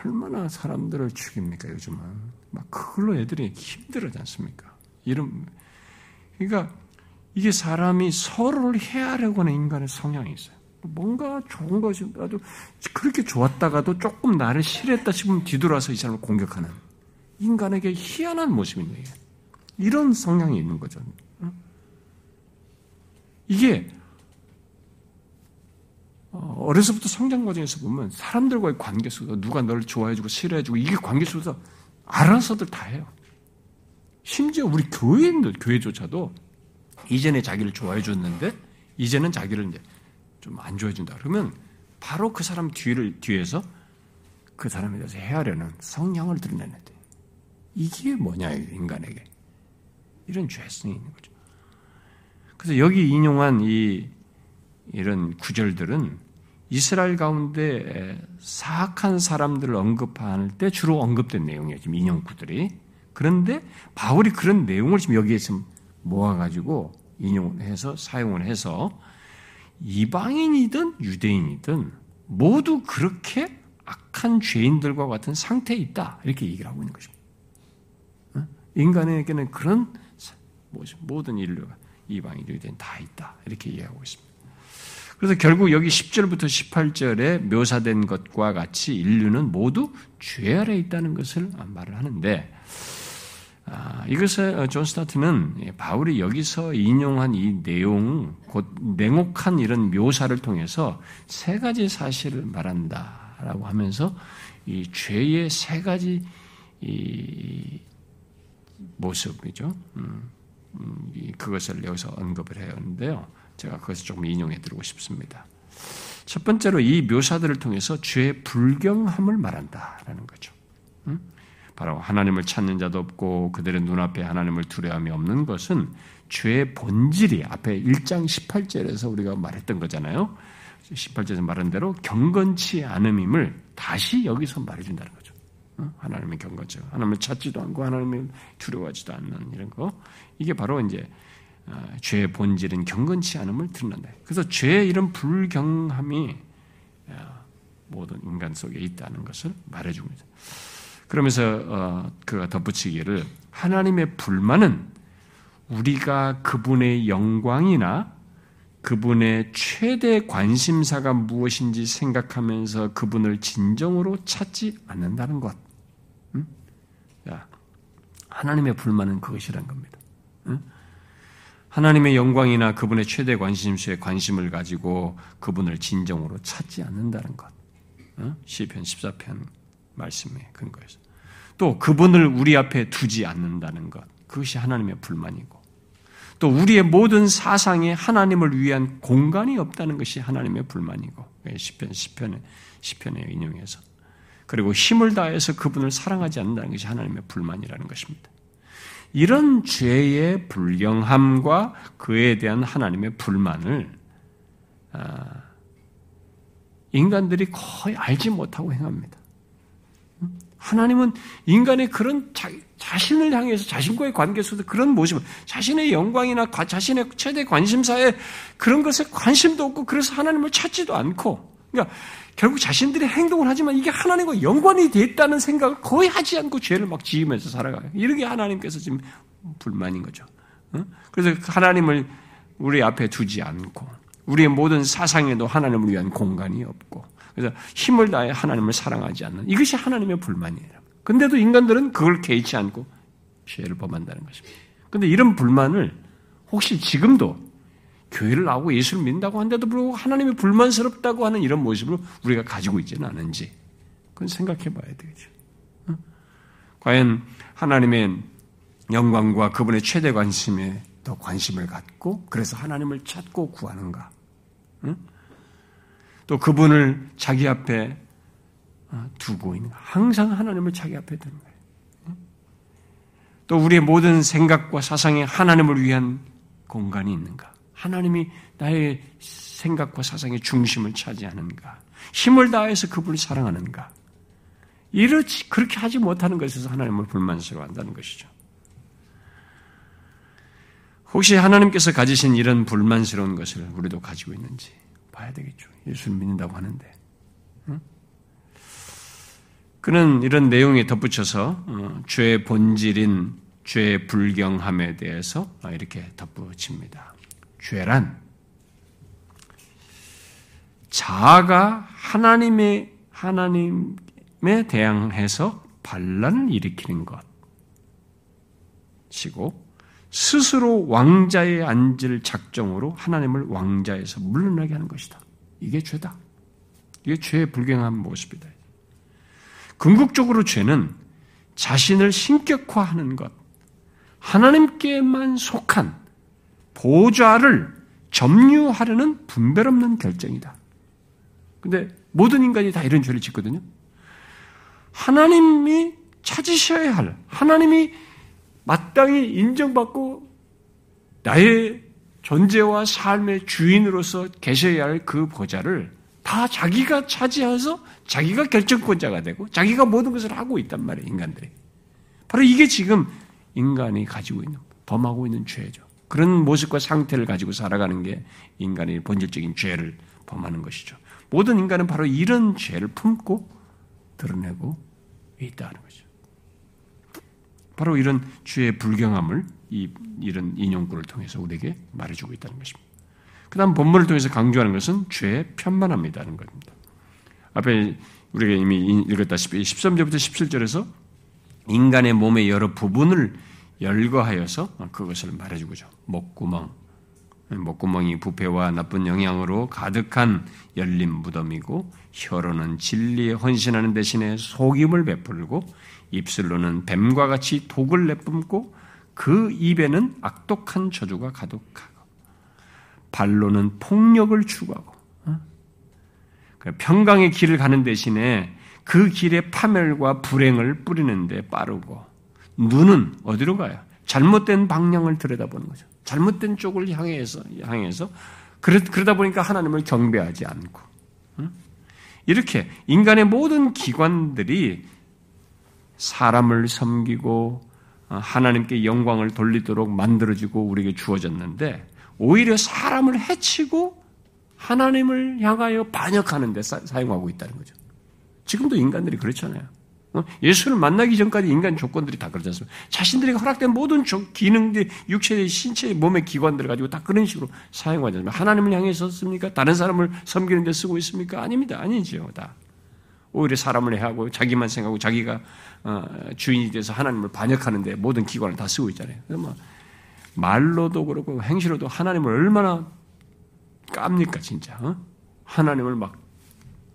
얼마나 사람들을 죽입니까, 요즘은. 막 그걸로 애들이 힘들어지 않습니까? 이런, 그러니까 이게 사람이 서로를 해하려고 하는 인간의 성향이 있어요. 뭔가 좋은 것이 나도 그렇게 좋았다가도 조금 나를 싫어했다 싶으면 뒤돌아서 이 사람을 공격하는 인간에게 희한한 거예요. 이런 성향이 있는 거죠. 이게 어, 어려서부터 성장 과정에서 보면 사람들과의 관계 속에서 누가 너를 좋아해주고 싫어해주고 이게 관계 속에서 알아서들 다 해요. 심지어 우리 교회인들, 교회조차도 이전에 자기를 좋아해줬는데 이제는 자기를 이제 좀 안 좋아해준다. 그러면 바로 그 사람 뒤를, 뒤에서 그 사람에 대해서 헤아려는 성향을 드러내는데 이게 뭐냐, 인간에게. 이런 죄성이 있는 거죠. 그래서 여기 인용한 이 이런 구절들은 이스라엘 가운데 사악한 사람들을 언급할 때 주로 언급된 내용이에요. 지금 인용구들이. 그런데 바울이 그런 내용을 지금 여기에 좀 모아가지고 인용해서 사용을 해서 이방인이든 유대인이든 모두 그렇게 악한 죄인들과 같은 상태에 있다. 이렇게 얘기를 하고 있는 것입니다. 인간에게는 그런 모든 인류가 이방인, 유대인 다 있다. 이렇게 이해하고 있습니다. 그래서 결국 여기 10절부터 18절에 묘사된 것과 같이 인류는 모두 죄 아래 있다는 것을 말을 하는데 아, 이것을 어, 존 스토트는 바울이 여기서 인용한 이 내용, 곧 냉혹한 이런 묘사를 통해서 세 가지 사실을 말한다라고 하면서 이 죄의 세 가지 이 모습이죠. 음, 음, 그것을 여기서 언급을 해왔는데요. 제가 그것을 조금 인용해 드리고 싶습니다. 첫 번째로 이 묘사들을 통해서 죄의 불경함을 말한다라는 거죠. 음? 바로 하나님을 찾는 자도 없고 그들의 눈앞에 하나님을 두려움이 없는 것은 죄의 본질이 앞에 1장 18절에서 우리가 말했던 거잖아요. 18절에서 말한 대로 경건치 않음임을 다시 여기서 말해준다는 거죠. 하나님의 경건치, 하나님을 찾지도 않고 하나님을 두려워하지도 않는 이런 거. 이게 바로 이제 어, 죄의 본질은 경건치 않음을 드러난다. 그래서 죄의 이런 불경함이 어, 모든 인간 속에 있다는 것을 말해줍니다. 그러면서 어, 그가 덧붙이기를 하나님의 불만은 우리가 그분의 영광이나 그분의 최대 관심사가 무엇인지 생각하면서 그분을 진정으로 찾지 않는다는 것. 응? 야, 하나님의 불만은 그것이란 겁니다. 응? 하나님의 영광이나 그분의 최대 관심수에 관심을 가지고 그분을 진정으로 찾지 않는다는 것. 응? 시편 14편 말씀의 근거에서. 또 그분을 우리 앞에 두지 않는다는 것. 그것이 하나님의 불만이고. 또 우리의 모든 사상에 하나님을 위한 공간이 없다는 것이 하나님의 불만이고. 10편, 10편에, 10편에 인용해서. 그리고 힘을 다해서 그분을 사랑하지 않는다는 것이 하나님의 불만이라는 것입니다. 이런 죄의 불경함과 그에 대한 하나님의 불만을 아, 인간들이 거의 알지 못하고 행합니다. 하나님은 인간의 그런 자, 자신을 향해서 자신과의 관계 속에서 그런 모습을 자신의 영광이나 자신의 최대 관심사에 그런 것에 관심도 없고 그래서 하나님을 찾지도 않고 그러니까 결국 자신들이 행동을 하지만 이게 하나님과 연관이 됐다는 생각을 거의 하지 않고 죄를 막 지으면서 살아가요. 이렇게 하나님께서 지금 불만인 거죠. 그래서 하나님을 우리 앞에 두지 않고 우리의 모든 사상에도 하나님을 위한 공간이 없고 그래서 힘을 다해 하나님을 사랑하지 않는 이것이 하나님의 불만이에요. 근데도 인간들은 그걸 개의치 않고 죄를 범한다는 것입니다. 근데 이런 불만을 혹시 지금도 교회를 나오고 예수를 믿는다고 한데도 불구하고 하나님이 불만스럽다고 하는 이런 모습을 우리가 가지고 있지는 않은지 그건 생각해 봐야 되겠죠. 과연 하나님의 영광과 그분의 최대 관심에 더 관심을 갖고 그래서 하나님을 찾고 구하는가? 응? 또 그분을 자기 앞에 어, 두고 있는 항상 하나님을 자기 앞에 두는 거예요. 또 우리의 모든 생각과 사상에 하나님을 위한 공간이 있는가? 하나님이 나의 생각과 사상의 중심을 차지하는가? 힘을 다해서 그분을 사랑하는가? 이렇지 그렇게 하지 못하는 것에서 하나님을 불만스러워한다는 것이죠. 혹시 하나님께서 가지신 이런 불만스러운 것을 우리도 가지고 있는지 봐야 되겠죠. 예수를 믿는다고 하는데. 응? 그는 이런 내용에 덧붙여서 어, 죄의 본질인 죄의 불경함에 대해서 이렇게 덧붙입니다. 죄란 자아가 하나님의 하나님에 대항해서 반란을 일으키는 것 시고 스스로 왕자에 앉을 작정으로 하나님을 왕자에서 물러나게 하는 것이다. 이게 죄다. 이게 죄의 불경한 모습이다. 궁극적으로 죄는 자신을 신격화하는 것, 하나님께만 속한 보좌를 점유하려는 분별 없는 결정이다. 근데 모든 인간이 다 이런 죄를 짓거든요. 하나님이 찾으셔야 할, 하나님이 마땅히 인정받고 나의 존재와 삶의 주인으로서 계셔야 할 그 보좌를 다 자기가 차지해서 자기가 결정권자가 되고 자기가 모든 것을 하고 있단 말이에요, 인간들이. 바로 이게 지금 인간이 가지고 있는, 범하고 있는 죄죠. 그런 모습과 상태를 가지고 살아가는 게 인간의 본질적인 죄를 범하는 것이죠. 모든 인간은 바로 이런 죄를 품고 드러내고 있다는 거죠. 바로 이런 죄의 불경함을 이, 이런 인용구를 통해서 우리에게 말해주고 있다는 것입니다. 그 다음 본문을 통해서 강조하는 것은 죄의 편만함이라는 겁니다. 앞에 우리가 이미 읽었다시피 13절부터 17절에서 인간의 몸의 여러 부분을 열거하여서 그것을 말해주고죠. 목구멍, 목구멍이 부패와 나쁜 영향으로 가득한 열린 무덤이고 혀로는 진리에 헌신하는 대신에 속임을 베풀고 입술로는 뱀과 같이 독을 내뿜고 그 입에는 악독한 저주가 가득하고 발로는 폭력을 추구하고 평강의 길을 가는 대신에 그 길에 파멸과 불행을 뿌리는데 빠르고 눈은 어디로 가요? 잘못된 방향을 들여다보는 거죠. 잘못된 쪽을 향해서 향해서 그러다 보니까 하나님을 경배하지 않고 이렇게 인간의 모든 기관들이 사람을 섬기고 어, 하나님께 영광을 돌리도록 만들어지고 우리에게 주어졌는데 오히려 사람을 해치고 하나님을 향하여 반역하는 데 사용하고 있다는 거죠. 지금도 인간들이 그렇잖아요. 어? 예수를 만나기 전까지 인간 조건들이 다 그렇지 않습니까? 자신들에게 허락된 모든 기능들, 육체의 신체의 몸의 기관들을 가지고 다 그런 식으로 사용하지 않습니까? 하나님을 향해 섰습니까? 다른 사람을 섬기는 데 쓰고 있습니까? 아닙니다. 아니지요. 다. 오히려 사람을 해하고 자기만 생각하고 자기가 어, 주인이 돼서 하나님을 반역하는데 모든 기관을 다 쓰고 있잖아요. 뭐 말로도 그렇고 행실로도 하나님을 얼마나 깝니까 진짜. 어? 하나님을 막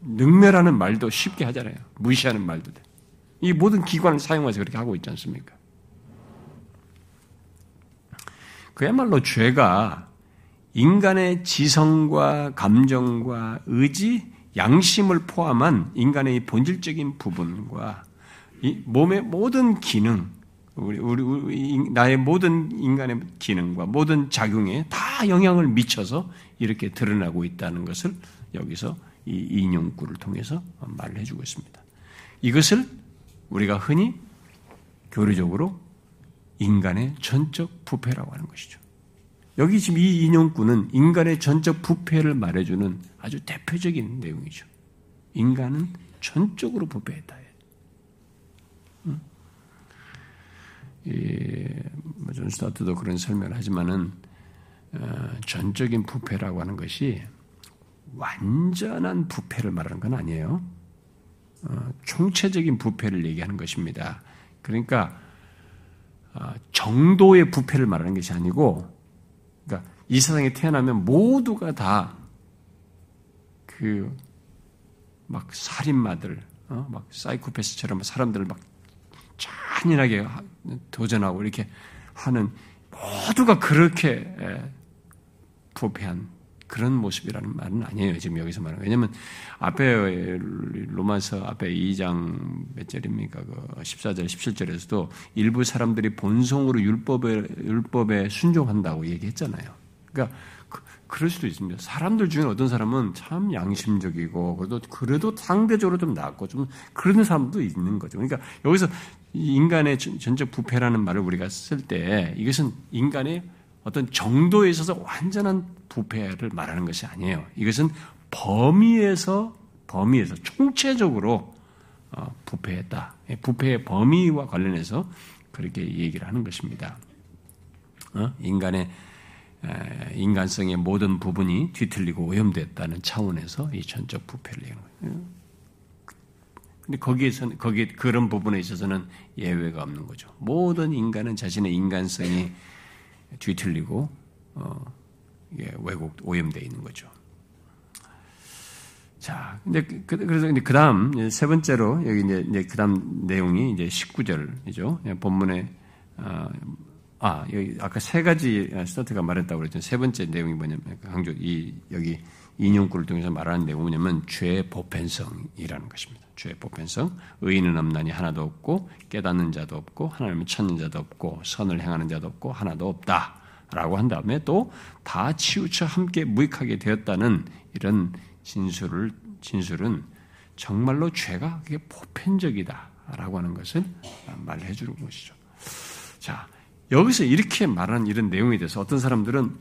능멸하는 말도 쉽게 하잖아요. 무시하는 말도 돼. 이 모든 기관을 사용해서 그렇게 하고 있지 않습니까? 그야말로 죄가 인간의 지성과 감정과 의지, 양심을 포함한 인간의 본질적인 부분과 몸의 모든 기능, 우리, 우리, 우리, 나의 모든 인간의 기능과 모든 작용에 다 영향을 미쳐서 이렇게 드러나고 있다는 것을 여기서 이 인용구를 통해서 말을 해주고 있습니다. 이것을 우리가 흔히 교리적으로 인간의 전적 부패라고 하는 것이죠. 여기 지금 이 인용구는 인간의 전적 부패를 말해주는 아주 대표적인 내용이죠. 인간은 전적으로 부패했다. 음? 뭐존 스타트도 그런 설명을 하지만은 어, 전적인 부패라고 하는 것이 완전한 부패를 말하는 건 아니에요. 어, 총체적인 부패를 얘기하는 것입니다. 그러니까 어, 정도의 부패를 말하는 것이 아니고, 그러니까 이 세상에 태어나면 모두가 다 그 막 살인마들, 어? 막 사이코패스처럼 사람들을 막 잔인하게 도전하고 이렇게 하는 모두가 그렇게 부패한 그런 모습이라는 말은 아니에요. 지금 여기서 말하는. 왜냐면 앞에 로마서 앞에 2장 몇 절입니까? 그 14절, 17절에서도 일부 사람들이 본성으로 율법에 율법에 순종한다고 얘기했잖아요. 그러니까 그, 럴 수도 있습니다. 사람들 중에 어떤 사람은 참 양심적이고 그래도 그래도 상대적으로 좀 낫고 좀 그런 사람도 있는 거죠. 그러니까 여기서 인간의 전적 부패라는 말을 우리가 쓸 때 이것은 인간의 어떤 정도에 있어서 완전한 부패를 말하는 것이 아니에요. 이것은 범위에서 범위에서 총체적으로 어, 부패했다. 예, 부패의 범위와 관련해서 그렇게 얘기를 하는 것입니다. 어? 인간의 인간성의 모든 부분이 뒤틀리고 오염됐다는 차원에서 이 전적 부패를 얘기하는 거예요. 근데 거기에서는 거기에 그런 부분에 있어서는 예외가 없는 거죠. 모든 인간은 자신의 인간성이 뒤틀리고 어, 예, 왜곡 오염되어 있는 거죠. 자, 근데 그, 그 그래서 근데 그다음 세 번째로 여기 이제, 이제 그다음 내용이 이제 19절이죠. 예, 본문에 아, 아 여기 아까 세 가지 스타트가 말했다고 그랬죠. 세 번째 내용이 뭐냐면 강조 이 여기 인용구를 통해서 말하는 내용은 뭐냐면 죄의 보편성이라는 것입니다. 죄의 보편성. 의인은 없나니 하나도 없고 깨닫는 자도 없고 하나님을 찾는 자도 없고 선을 행하는 자도 없고 하나도 없다. 라고 한 다음에 또 다 치우쳐 함께 무익하게 되었다는 이런 진술을, 진술은 정말로 죄가 그게 보편적이다라고 하는 것을 말해 주는 것이죠. 자, 여기서 이렇게 말하는 이런 내용에 대해서 어떤 사람들은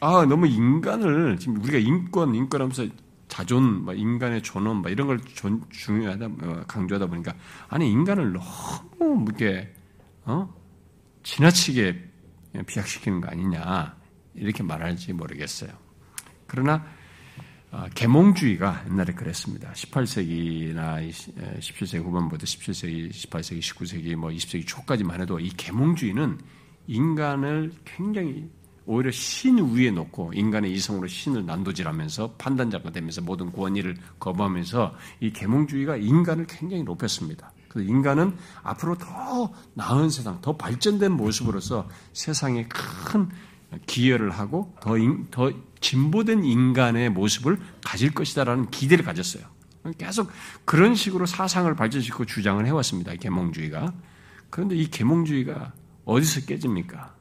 아, 너무 인간을 지금 우리가 인권, 인권하면서 자존, 뭐 인간의 존엄, 뭐 이런 걸 존, 중요하다, 어, 강조하다 보니까 아니 인간을 너무 무게, 어, 지나치게 비약시키는 거 아니냐 이렇게 말할지 모르겠어요. 그러나 어, 계몽주의가 옛날에 그랬습니다. 18세기나 17세기 후반부터 17세기, 18세기, 19세기, 뭐 20세기 초까지만 해도 이 계몽주의는 인간을 굉장히 오히려 신 위에 놓고 인간의 이성으로 신을 난도질하면서 판단자가 되면서 모든 권위를 거부하면서 이 계몽주의가 인간을 굉장히 높였습니다. 그래서 인간은 앞으로 더 나은 세상, 더 발전된 모습으로서 세상에 큰 기여를 하고 더, 인, 더 진보된 인간의 모습을 가질 것이다라는 기대를 가졌어요. 계속 그런 식으로 사상을 발전시키고 주장을 해왔습니다. 계몽주의가. 그런데 이 계몽주의가 어디서 깨집니까?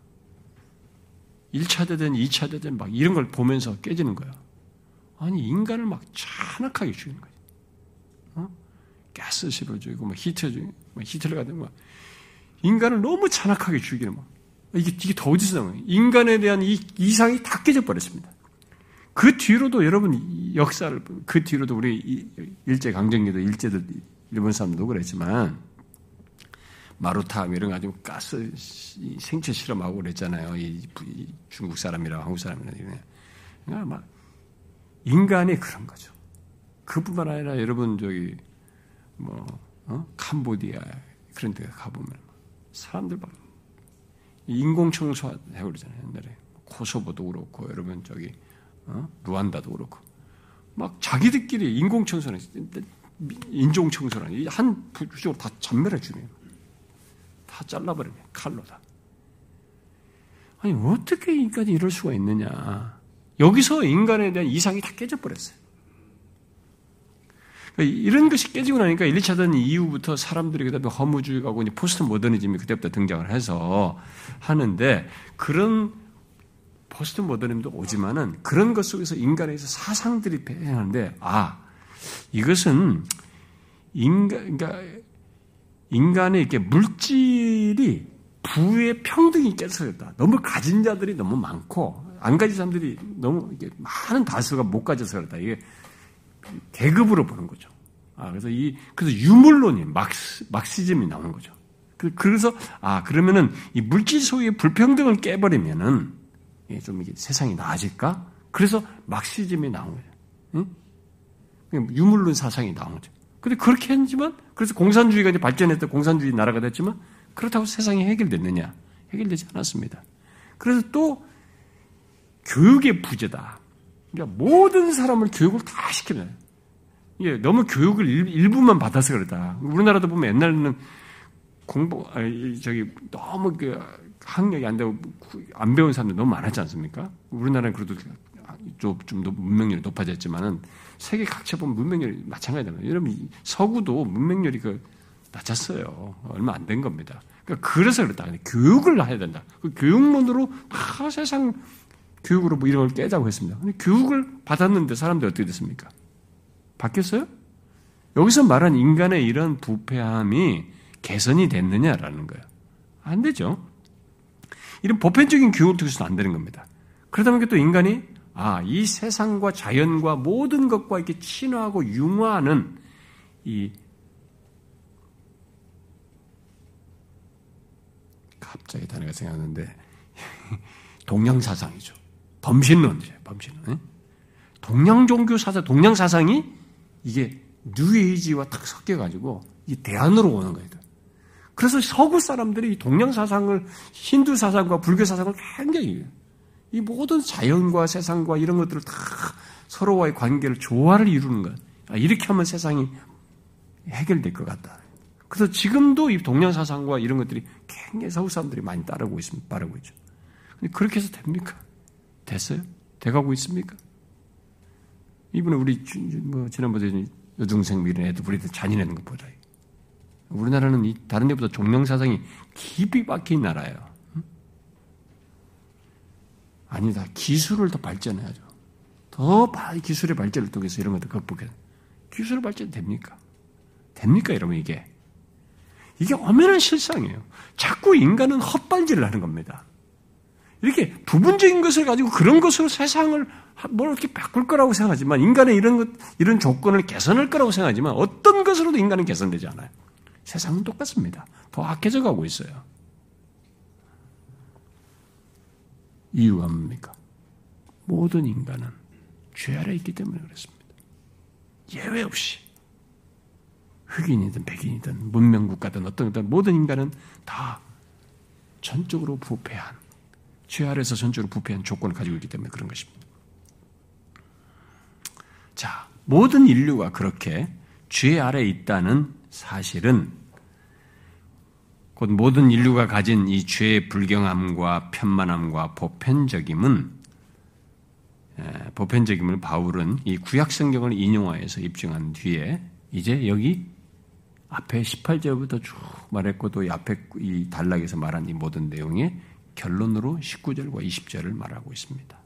1차 대전, 2차 대전 막 이런 걸 보면서 깨지는 거야. 아니, 인간을 막 잔악하게 죽이는 거지. 어? 가스실을 죽이고, 막 히틀 죽이고, 막 히틀러가 되면 막 인간을 너무 잔악하게 죽이는 막. 이게, 이게 더 어디서 나와요? 인간에 대한 이 이상이 다 깨져버렸습니다. 그 뒤로도 여러분 역사를, 그 뒤로도 우리 일제강점기도 일제들, 일본 사람도 그랬지만, 마루타 이런 거 가지고 가스 생체 실험하고 그랬잖아요. 이, 중국 사람이랑 한국 사람이랑 그러니까 막 인간이 그런 거죠. 그뿐만 아니라 여러분 저기 뭐 어? 캄보디아 그런 데 가보면 사람들 막 인공 청소 하고 그러잖아요. 옛날에 코소보도 그렇고 여러분 저기 어? 루안다도 그렇고 막 자기들끼리 인공 청소는 인종 청소는 한 부족으로 다 전멸해 주네요. 다 잘라버리네. 칼로 다. 아니, 어떻게 인간이 이럴 수가 있느냐. 여기서 인간에 대한 이상이 다 깨져버렸어요. 그러니까 이런 것이 깨지고 나니까 1, 2차전 이후부터 사람들이 그다음에 허무주의가 고 포스트 모더니즘이 그때부터 등장을 해서 하는데 그런 포스트 모더니즘도 오지만은 그런 것 속에서 인간에서 사상들이 배행하는데 아 이것은 인간 그러니까 인간의 이렇게 물질이 부의 평등이 깨졌다. 너무 가진 자들이 너무 많고 안 가진 사람들이 너무 이게 많은 다수가 못 가져서 그렇다. 이게 계급으로 보는 거죠. 아, 그래서 이 그래서 유물론이 막스, 막시즘이 나오는 거죠. 그, 그래서 아 그러면은 이 물질 소유의 불평등을 깨버리면은 예, 좀 이게 세상이 나아질까? 그래서 막시즘이 나온 거예요. 응? 유물론 사상이 나온 거죠. 근데 그렇게 했지만 그래서 공산주의가 이제 발전했던 공산주의 나라가 됐지만 그렇다고 세상이 해결됐느냐? 해결되지 않았습니다. 그래서 또 교육의 부재다. 그러니까 모든 사람을 교육을 다 시키면 이게 너무 교육을 일, 부만 받아서 그렇다. 우리나라도 보면 옛날에는 공부 아니, 저기 너무 그 학력이 안 되고 안 배운 사람들 너무 많았지 않습니까? 우리나라는 그래도 좀, 좀 문명률이 높아졌지만은 세계 각처 보면 문명률이 마찬가지잖아요. 여러분 서구도 문명률이 그 낮았어요. 얼마 안 된 겁니다. 그러니까 그래서 그렇다. 교육을 해야 된다. 그 교육론으로 다 세상 교육으로 뭐 이런 걸 깨자고 했습니다. 근데 교육을 받았는데 사람들이 어떻게 됐습니까? 바뀌었어요? 여기서 말한 인간의 이런 부패함이 개선이 됐느냐라는 거예요. 안 되죠. 이런 보편적인 교육을 통해서는 안 되는 겁니다. 그러다 보니까 또 인간이 아, 이 세상과 자연과 모든 것과 이렇게 친화하고 융화하는 이 갑자기 단어가 생각나는데 (laughs) 동양 사상이죠. 범신론이죠. 범신론. 동양 종교 사상, 동양 사상이 이게 뉴에이지와 딱 섞여 가지고 이 대안으로 오는 거예요. 그래서 서구 사람들이 동양 사상을 힌두 사상과 불교 사상을 굉장히 이 모든 자연과 세상과 이런 것들을 다 서로와의 관계를 조화를 이루는 것. 아, 이렇게 하면 세상이 해결될 것 같다. 그래서 지금도 이 동양 사상과 이런 것들이 굉장히 서구 사람들이 많이 따르고 있습니다. 따르고 있죠. 근데 그렇게 해서 됩니까? 됐어요? 돼가고 있습니까? 이분은 우리 뭐 지난번에 여중생 미래 애들 우리들 잔인하는 것보다 우리나라는 이 다른 데보다 종명 사상이 깊이 박힌 나라예요. 아니다. 기술을 더 발전해야죠. 더 기술의 발전을 통해서 이런 것들 극복해. 기술의 발전 됩니까? 됩니까, 여러분, 이게? 이게 엄연한 실상이에요. 자꾸 인간은 헛발질을 하는 겁니다. 이렇게 부분적인 것을 가지고 그런 것으로 세상을 뭘 이렇게 바꿀 거라고 생각하지만 인간의 이런 것, 이런 조건을 개선할 거라고 생각하지만 어떤 것으로도 인간은 개선되지 않아요. 세상은 똑같습니다. 더 악해져 가고 있어요. 이유가 뭡니까? 모든 인간은 죄 아래 있기 때문에 그렇습니다. 예외 없이 흑인이든 백인이든 문명국가든 어떤 것 모든 인간은 다 전적으로 부패한 죄 아래서 전적으로 부패한 조건을 가지고 있기 때문에 그런 것입니다. 자, 모든 인류가 그렇게 죄 아래 있다는 사실은 곧 모든 인류가 가진 이 죄의 불경함과 편만함과 보편적임은 보편적임을 바울은 이 구약 성경을 인용하여서 입증한 뒤에 이제 여기 앞에 18절부터 쭉 말했고 또 앞에 이 단락에서 말한 이 모든 내용의 결론으로 19절과 20절을 말하고 있습니다.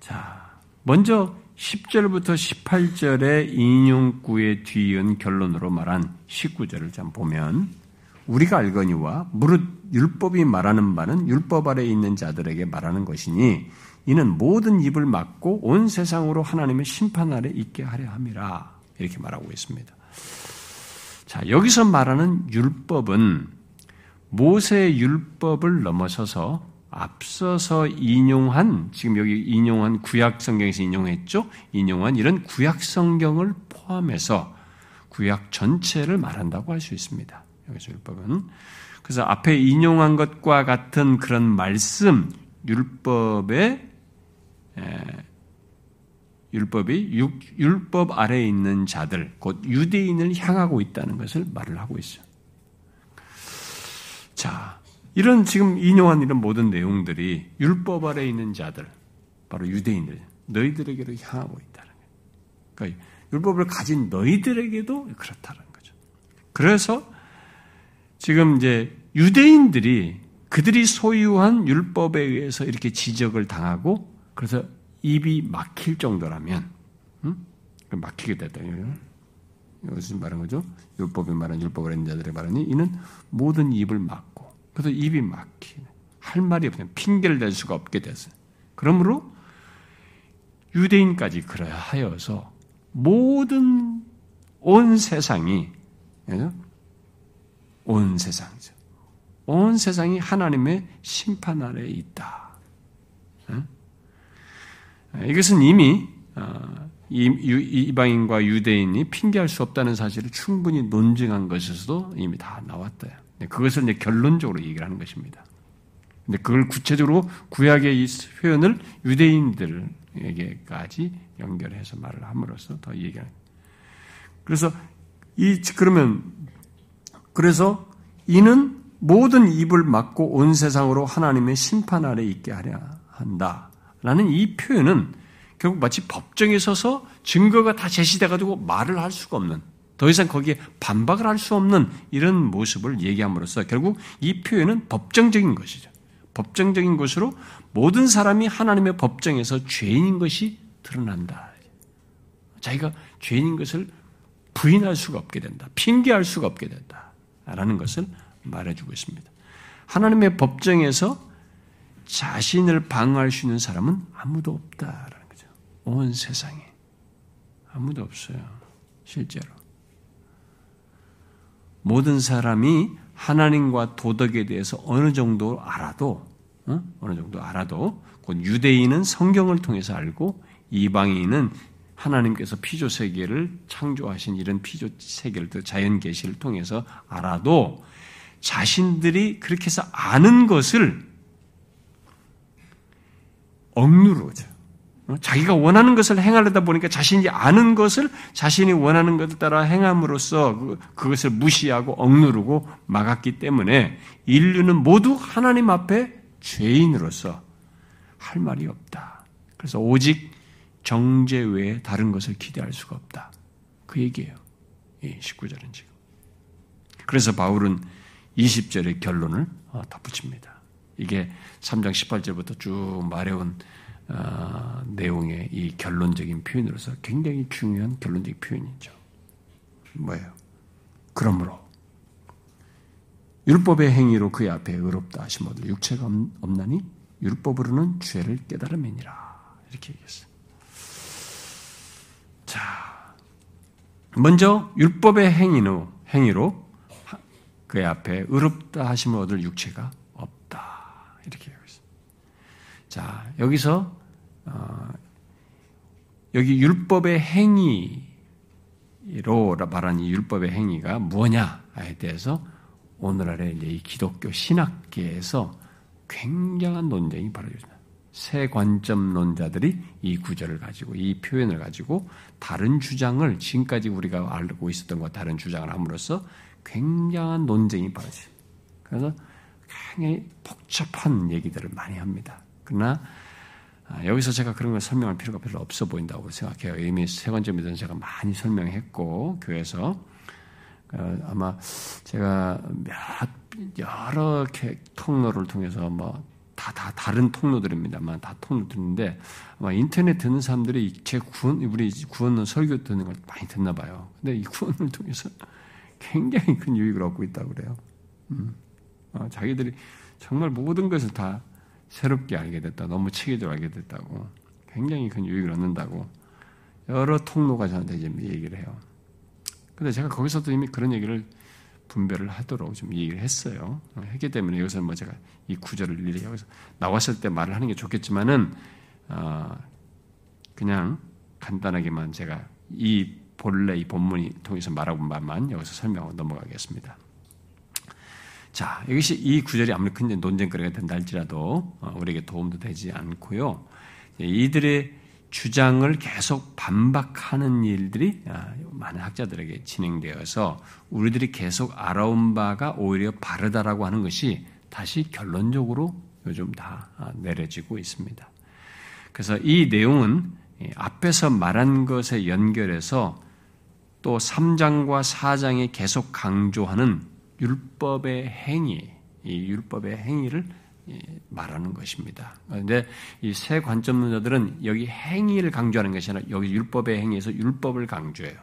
자, 먼저 10절부터 18절의 인용구에 뒤이은 결론으로 말한 19절을 좀 보면 우리가 알거니와 무릇 율법이 말하는 바는 율법 아래 있는 자들에게 말하는 것이니 이는 모든 입을 막고 온 세상으로 하나님의 심판 아래 있게 하려 함이라 이렇게 말하고 있습니다. 자, 여기서 말하는 율법은 모세의 율법을 넘어서서 앞서서 인용한 지금 여기 인용한 구약 성경에서 인용했죠. 인용한 이런 구약 성경을 포함해서 구약 전체를 말한다고 할 수 있습니다. 여기서 율법은 그래서 앞에 인용한 것과 같은 그런 말씀 율법의 율법이 율법 아래에 있는 자들 곧 유대인을 향하고 있다는 것을 말을 하고 있어요. 자, 이런 지금 인용한 이런 모든 내용들이 율법 아래 있는 자들, 바로 유대인들, 너희들에게로 향하고 있다는 거예요. 그러니까 율법을 가진 너희들에게도 그렇다는 거죠. 그래서 지금 이제 유대인들이 그들이 소유한 율법에 의해서 이렇게 지적을 당하고 그래서 입이 막힐 정도라면, 음? 막히게 됐다. 이것은 말한 거죠. 율법이 말한 율법을 했는 자들의 말하니 이는 모든 입을 막 그래서 입이 막히네. 할 말이 없네. 핑계를 댈 수가 없게 됐어요. 그러므로 유대인까지 그러야 하여서 모든 온 세상이 온 세상이죠. 온 세상이 하나님의 심판 아래에 있다. 이것은 이미 어, 이방인과 유대인이 핑계할 수 없다는 사실을 충분히 논증한 것에서도 이미 다. 네, 그것을 이제 결론적으로 얘기를 하는 것입니다. 근데 그걸 구체적으로 구약의 이 표현을 유대인들에게까지 연결해서 말을 함으로써 더 얘기하는. 그래서 이 그러면 그래서 이는 모든 입을 막고 온 세상으로 하나님의 심판 아래 있게 하려 한다라는 이 표현은 결국 마치 법정에 서서 증거가 다 제시돼 가지고 말을 할 수가 없는 더 이상 거기에 반박을 할 수 없는 이런 모습을 얘기함으로써 결국 이 표현은 법정적인 것이죠. 법정적인 것으로 모든 사람이 하나님의 법정에서 죄인인 것이 드러난다. 자기가 죄인인 것을 부인할 수가 없게 된다. 핑계할 수가 없게 된다. 라는 것을 말해주고 있습니다. 하나님의 법정에서 자신을 방어할 수 있는 사람은 아무도 없다라는 거죠. 온 세상에. 아무도 없어요. 실제로. 모든 사람이 하나님과 도덕에 대해서 어느 정도 알아도 어? 느 정도 알아도 곧 유대인은 성경을 통해서 알고 이방인은 하나님께서 피조 세계를 창조하신 이런 피조 세계를 또 자연 계시를 통해서 알아도 자신들이 그렇게 해서 아는 것을 억누르죠. 어? 자기가 원하는 것을 행하려다 보니까 자신이 아는 것을 자신이 원하는 것을 따라 행함으로써 그, 그것을 무시하고 억누르고 막았기 때문에 인류는 모두 하나님 앞에 죄인으로서 할 말이 없다. 그래서 오직 정죄 외에 다른 것을 기대할 수가 없다. 그 얘기예요. 이 19절은 지금. 그래서 바울은 20절의 결론을 어, 덧붙입니다. 이게 3장 18절부터 쭉 말해온 어, 내용의 이 결론적인 표현으로서 굉장히 중요한 결론적인 표현이죠. 뭐예요? 그러므로 율법의 행위로 그의 앞에 의롭다 하심어도 육체가 없나니 율법으로는 죄를 깨달음이니라 이렇게 얘기했어요. 자, 먼저 율법의 행위로 행위로 그의 앞에 의롭다 하심을 얻을 육체가 없다 이렇게. 자, 여기서 어, 여기 율법의 행위로 말하는 이 율법의 행위가 뭐냐에 대해서 오늘날의 이제 이 기독교 신학계에서 굉장한 논쟁이 벌어집니다. 새 관점론자들이 이 구절을 가지고 이 표현을 가지고 다른 주장을 지금까지 우리가 알고 있었던 것 다른 주장을 함으로써 굉장한 논쟁이 벌어져요. 그래서 굉장히 복잡한 얘기들을 많이 합니다. 그러나 아, 여기서 제가 그런 걸 설명할 필요가 별로 없어 보인다고 생각해요. 이미 세 번째 믿은 제가 많이 설명했고 교회에서 어, 아마 제가 몇 여러 통로를 통해서 뭐 다, 다 다른 통로들입니다만 다 통로들인데 아마 인터넷 듣는 사람들이 제 구원, 우리 구원론 설교 듣는 걸 많이 듣나 봐요. 근데 이 구원을 통해서 굉장히 큰 유익을 얻고 있다고 그래요. 음. 어, 자기들이 정말 모든 것을 다 새롭게 알게 됐다. 너무 체계적으로 알게 됐다고. 굉장히 큰 유익을 얻는다고. 여러 통로가 저한테 이제 얘기를 해요. 근데 제가 거기서도 이미 그런 얘기를 분별을 하도록 좀 얘기를 했어요. 했기 때문에 여기서 뭐 제가 이 구절을 여기서 나왔을 때 말을 하는 게 좋겠지만은 어, 그냥 간단하게만 제가 이 본래 이 본문이 통해서 말하고 말만 여기서 설명하고 넘어가겠습니다. 자, 이것이 이 구절이 아무리 큰 논쟁거리가 된다 할지라도 어, 우리에게 도움도 되지 않고요. 이들의 주장을 계속 반박하는 일들이 아, 많은 학자들에게 진행되어서 우리들이 계속 알아온 바가 오히려 바르다라고 하는 것이 다시 결론적으로 요즘 다 아, 내려지고 있습니다. 그래서 이 내용은 앞에서 말한 것에 연결해서 또 3장과 4장에 계속 강조하는 율법의 행위, 이 율법의 행위를 말하는 것입니다. 그런데 이 세 관점론자들은 여기 행위를 강조하는 것이 아니라 여기 율법의 행위에서 율법을 강조해요.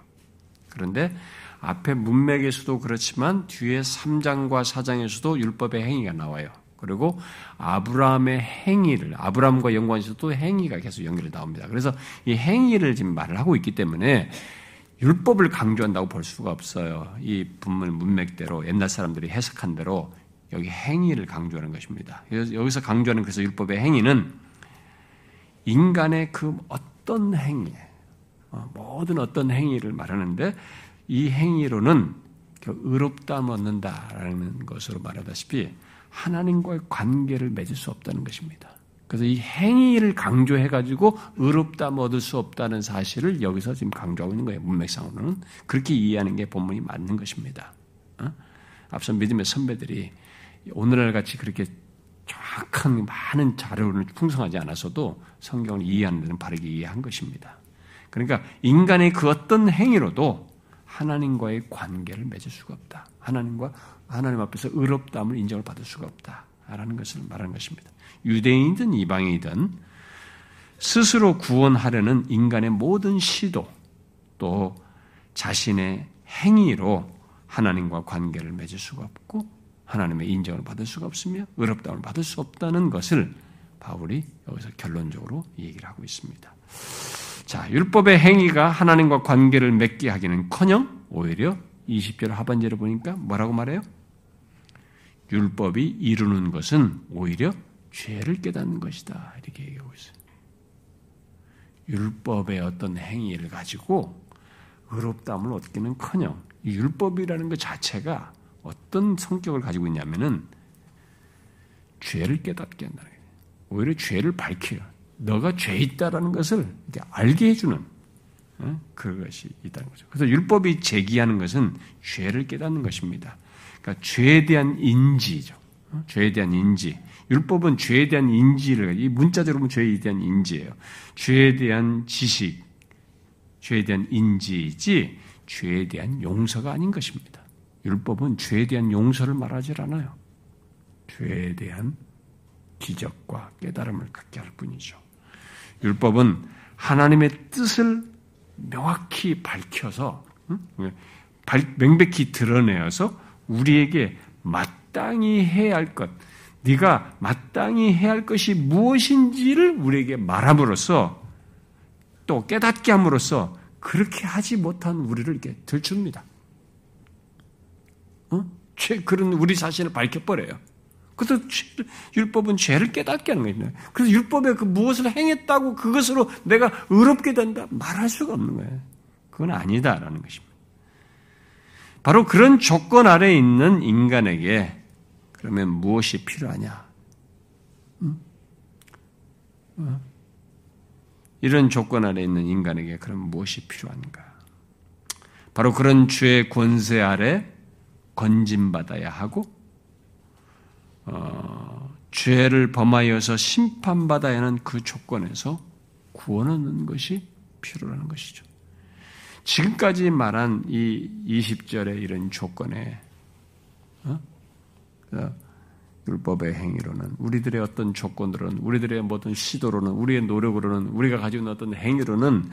그런데 앞에 문맥에서도 그렇지만 뒤에 3장과 4장에서도 율법의 행위가 나와요. 그리고 아브라함의 행위를 아브라함과 연관해서도 행위가 계속 연결이 나옵니다. 그래서 이 행위를 지금 말을 하고 있기 때문에 율법을 강조한다고 볼 수가 없어요. 이 분문 문맥대로 옛날 사람들이 해석한 대로 여기 행위를 강조하는 것입니다. 여기서 강조하는 그래서 율법의 행위는 인간의 그 어떤 행위, 어, 모든 어떤 행위를 말하는데 이 행위로는 그 의롭다함 얻는다라는 것으로 말하다시피 하나님과의 관계를 맺을 수 없다는 것입니다. 그래서 이 행위를 강조해가지고 의롭다 얻을 수 없다는 사실을 여기서 지금 강조하고 있는 거예요. 문맥상으로는. 그렇게 이해하는 게 본문이 맞는 것입니다. 어? 앞서 믿음의 선배들이 오늘날 같이 그렇게 정확한 많은 자료를 풍성하지 않아서도 성경을 이해하는 데는 바르게 이해한 것입니다. 그러니까 인간의 그 어떤 행위로도 하나님과의 관계를 맺을 수가 없다. 하나님과 하나님 앞에서 의롭다함을 인정을 받을 수가 없다라는 것을 말하는 것입니다. 유대인이든 이방인이든 스스로 구원하려는 인간의 모든 시도 또 자신의 행위로 하나님과 관계를 맺을 수가 없고 하나님의 인정을 받을 수가 없으며 의롭다움을 받을 수 없다는 것을 바울이 여기서 결론적으로 얘기를 하고 있습니다. 자, 율법의 행위가 하나님과 관계를 맺게 하기는커녕 오히려 20절 하반절에 보니까 뭐라고 말해요? 율법이 이루는 것은 오히려 죄를 깨닫는 것이다. 이렇게 얘기하고 있어요. 율법의 어떤 행위를 가지고 의롭다함을 얻기는 커녕 율법이라는 것 자체가 어떤 성격을 가지고 있냐면은 죄를 깨닫게 한다는 거예요. 오히려 죄를 밝혀요. 너가 죄 있다라는 것을 알게 해주는 어? 그것이 있다는 거죠. 그래서 율법이 제기하는 것은 죄를 깨닫는 것입니다. 그러니까 죄에 대한 인지죠. 어? 죄에 대한 인지. 율법은 죄에 대한 인지를 이 문자적으로 보면 죄에 대한 인지예요. 죄에 대한 지식, 죄에 대한 인지이지 죄에 대한 용서가 아닌 것입니다. 율법은 죄에 대한 용서를 말하지 않아요. 죄에 대한 기적과 깨달음을 갖게 할 뿐이죠. 율법은 하나님의 뜻을 명확히 밝혀서 명백히 드러내어서 우리에게 마땅히 해야 할 것, 네가 마땅히 해야 할 것이 무엇인지를 우리에게 말함으로써 또 깨닫게 함으로써 그렇게 하지 못한 우리를 이렇게 들춥니다. 어? 죄, 그런 우리 자신을 밝혀버려요. 그래서 율법은 죄를 깨닫게 하는 거예요. 그래서 율법에 그 무엇을 행했다고 그것으로 내가 의롭게 된다 말할 수가 없는 거예요. 그건 아니다라는 것입니다. 바로 그런 조건 아래 있는 인간에게 그러면 무엇이 필요하냐? 응? 어? 이런 조건 아래 있는 인간에게 그럼 무엇이 필요한가? 바로 그런 주의 권세 아래 건진받아야 하고, 어, 죄를 범하여서 심판받아야 하는 그 조건에서 구원 얻는 것이 필요라는 것이죠. 지금까지 말한 이 20절의 이런 조건에, 어? 율법의 행위로는 우리들의 어떤 조건으로는 우리들의 모든 시도로는 우리의 노력으로는 우리가 가지고 있는 어떤 행위로는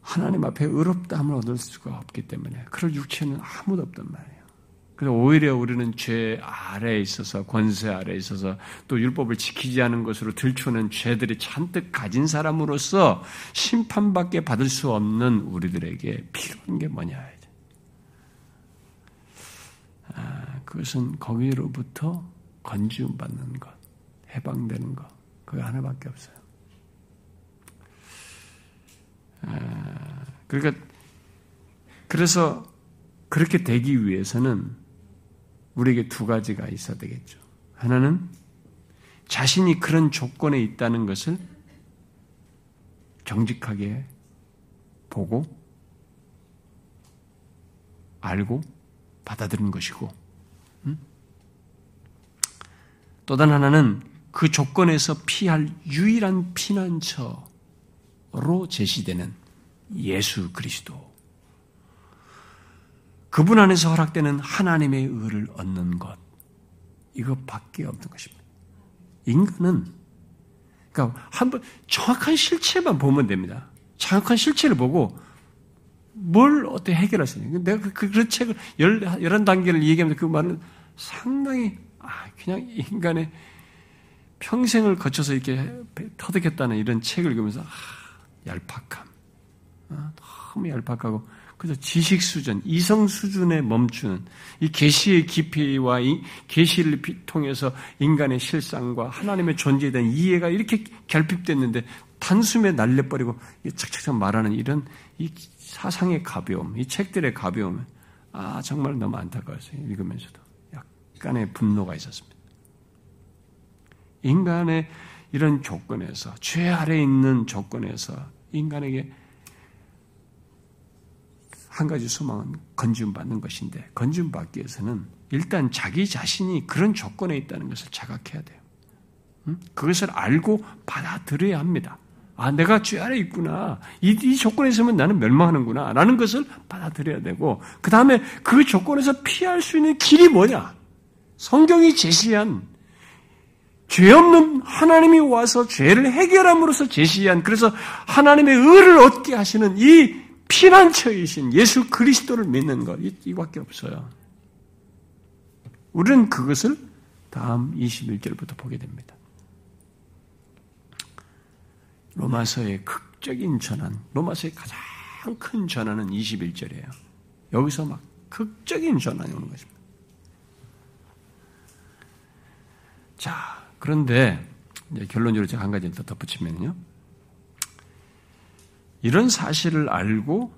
하나님 앞에 의롭다함을 얻을 수가 없기 때문에 그럴 육체는 아무도 없단 말이에요. 그래서 오히려 우리는 죄 아래에 있어서 권세 아래에 있어서 또 율법을 지키지 않은 것으로 들추는 죄들이 잔뜩 가진 사람으로서 심판밖에 받을 수 없는 우리들에게 필요한 게 뭐냐? 아, 그것은 거기로부터 건지움 받는 것, 해방되는 것, 그거 하나밖에 없어요. 아, 그러니까 그래서 그렇게 되기 위해서는 우리에게 두 가지가 있어야 되겠죠. 하나는 자신이 그런 조건에 있다는 것을 정직하게 보고 알고 받아들이는 것이고 또 다른 하나는 그 조건에서 피할 유일한 피난처로 제시되는 예수 그리스도. 그분 안에서 허락되는 하나님의 의를 얻는 것. 이것밖에 없는 것입니다. 인간은, 그러니까 한번 정확한 실체만 보면 됩니다. 정확한 실체를 보고 뭘 어떻게 있는. 내가 그, 그 책을 열, 열한 단계를 얘기하면 그 말은 상당히 아, 그냥 인간의 평생을 거쳐서 이렇게 터득했다는 이런 책을 읽으면서 아, 얄팍함, 아, 너무 얄팍하고 그래서 지식 수준, 이성 수준에 멈추는 이 계시의 깊이와 이 계시를 통해서 인간의 실상과 하나님의 존재에 대한 이해가 이렇게 결핍됐는데 단숨에 날려버리고 착착착 말하는 이런 이 사상의 가벼움, 이 책들의 가벼움, 아 정말 너무 안타까웠어요 읽으면서도. 약간의 분노가 있었습니다. 인간의 이런 조건에서, 죄 아래 있는 조건에서 인간에게 한 가지 소망은 건지움 받는 것인데, 건지움 받기 위해서는 일단 자기 자신이 그런 조건에 있다는 것을 자각해야 돼요. 그것을 알고 받아들여야 합니다. 아, 내가 죄 아래 있구나. 이, 이 조건에 있으면 나는 멸망하는구나. 라는 것을 받아들여야 되고, 그 다음에 그 조건에서 피할 수 있는 길이 뭐냐? 성경이 제시한 죄 없는 하나님이 와서 죄를 해결함으로써 제시한 그래서 하나님의 의를 얻게 하시는 이 피난처이신 예수 그리스도를 믿는 것 이밖에 없어요. 우리는 그것을 다음 21절부터 보게 됩니다. 로마서의 극적인 전환, 로마서의 가장 큰 전환은 21절이에요. 여기서 막 극적인 전환이 오는 것입니다. 자, 그런데 결론적으로 제가 한 가지 더 덧붙이면요. 이런 사실을 알고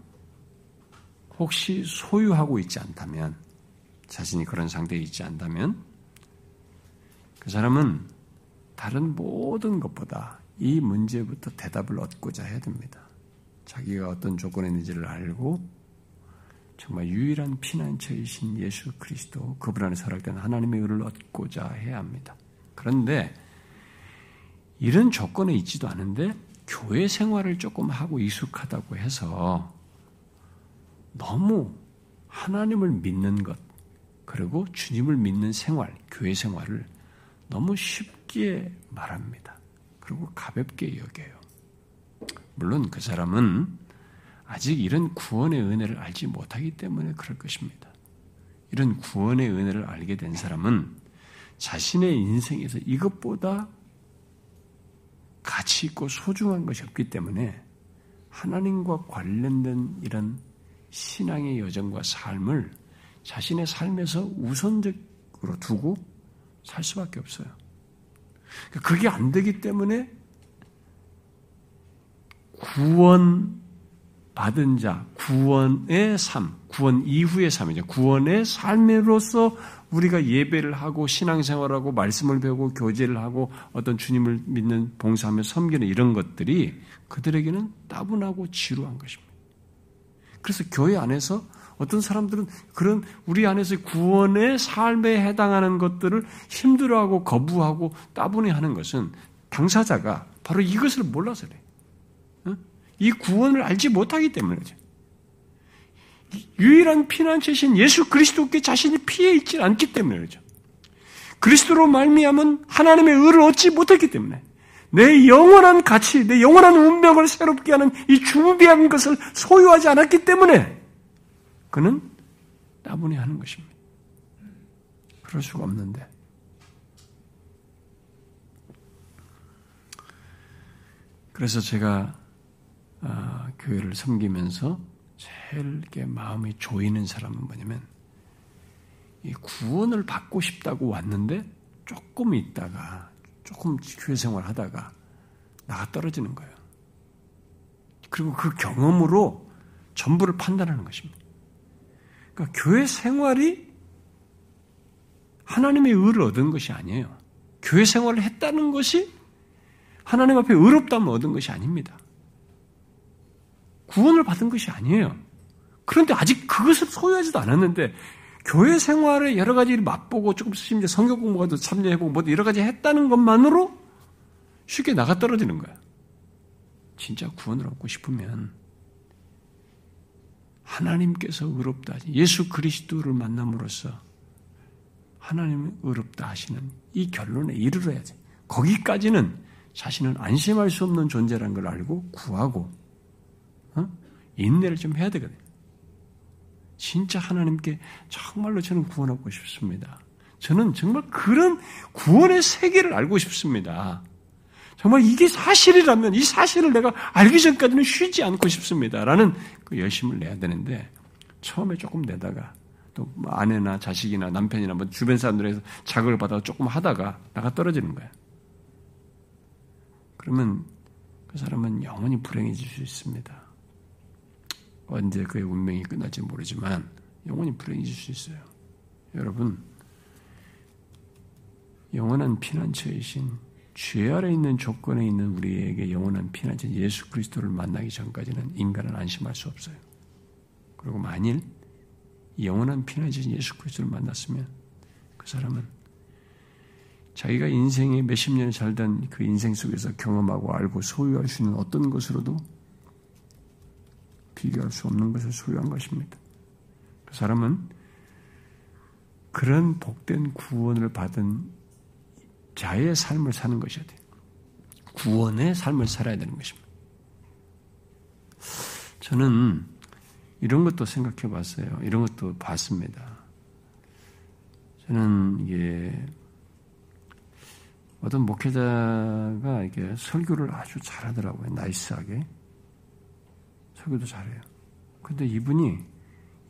혹시 소유하고 있지 않다면, 자신이 그런 상태에 있지 않다면, 그 사람은 다른 모든 것보다 이 문제부터 대답을 얻고자 해야 됩니다. 자기가 어떤 조건에 있는지를 알고 정말 유일한 피난처이신 예수 그리스도 그분 안에 서락된 하나님의 의를 얻고자 해야 합니다. 그런데 이런 조건에 있지도 않은데 교회 생활을 조금 하고 익숙하다고 해서 너무 하나님을 믿는 것 그리고 주님을 믿는 생활, 교회 생활을 너무 쉽게 말합니다. 그리고 가볍게 여겨요. 물론 그 사람은 아직 이런 구원의 은혜를 알지 못하기 때문에 그럴 것입니다. 이런 구원의 은혜를 알게 된 사람은 자신의 인생에서 이것보다 가치 있고 소중한 것이 없기 때문에 하나님과 관련된 이런 신앙의 여정과 삶을 자신의 삶에서 우선적으로 두고 살 수밖에 없어요. 그게 안 되기 때문에 구원 받은 자, 구원의 삶, 구원 이후의 삶이죠. 구원의 삶으로서 우리가 예배를 하고 신앙생활하고 말씀을 배우고 교제를 하고 어떤 주님을 믿는 봉사하며 섬기는 이런 것들이 그들에게는 따분하고 지루한 것입니다. 그래서 교회 안에서 어떤 사람들은 그런 우리 안에서 구원의 삶에 해당하는 것들을 힘들어하고 거부하고 따분해하는 것은 당사자가 바로 이것을 몰라서 그래. 이 구원을 알지 못하기 때문이죠. 유일한 피난처신 예수 그리스도께 자신이 피해 있지 않기 때문에 그죠. 그리스도로 말미암은 하나님의 의를 얻지 못했기 때문에 내 영원한 가치, 내 영원한 운명을 새롭게 하는 이 중비한 것을 소유하지 않았기 때문에 그는 따분해 하는 것입니다. 그럴 수가 없는데. 그래서 제가 어, 교회를 섬기면서 제일 마음이 조이는 사람은 뭐냐면 이 구원을 받고 싶다고 왔는데 조금 있다가 조금 교회 생활 하다가 나가 떨어지는 거예요. 그리고 그 경험으로 전부를 판단하는 것입니다. 그러니까 교회 생활이 하나님의 의를 얻은 것이 아니에요. 교회 생활을 했다는 것이 하나님 앞에 의롭다면 얻은 것이 아닙니다. 구원을 받은 것이 아니에요. 그런데 아직 그것을 소유하지도 않았는데 교회 생활에 여러 가지 맛보고 조금 심지어 성경 공부가도 참여해보고 뭐 여러 가지 했다는 것만으로 쉽게 나가 떨어지는 거야. 진짜 구원을 얻고 싶으면 하나님께서 의롭다 하시 예수 그리스도를 만남으로써 하나님이 의롭다 하시는 이 결론에 이르러야지. 거기까지는 자신은 안심할 수 없는 존재라는 걸 알고 구하고 어? 인내를 좀 해야 되거든요. 진짜 하나님께 정말로 저는 구원하고 싶습니다. 저는 정말 그런 구원의 세계를 알고 싶습니다. 정말 이게 사실이라면 이 사실을 내가 알기 전까지는 쉬지 않고 싶습니다. 라는 그 열심을 내야 되는데 처음에 조금 내다가 또 아내나 자식이나 남편이나 뭐 주변 사람들에서 자극을 받아 조금 하다가 나가 떨어지는 거야. 그러면 그 사람은 영원히 불행해질 수 있습니다. 언제 그의 운명이 끝날지 모르지만 영원히 불행해질 수 있어요. 여러분, 영원한 피난처이신 죄 아래 있는 조건에 있는 우리에게 영원한 피난처 예수 그리스도를 만나기 전까지는 인간은 안심할 수 없어요. 그리고 만일 영원한 피난처인 예수 그리스도를 만났으면 그 사람은 자기가 인생에 몇십 년을 살던 그 인생 속에서 경험하고 알고 소유할 수 있는 어떤 것으로도 비교할 수 없는 것을 소유한 것입니다. 그 사람은 그런 복된 구원을 받은 자의 삶을 사는 것이어야 돼요. 구원의 삶을 살아야 되는 것입니다. 저는 이런 것도 생각해 봤어요. 이런 것도 봤습니다. 저는 이게 어떤 목회자가 이게 설교를 아주 잘하더라고요. 나이스하게. 설교도 잘해요. 근데 이분이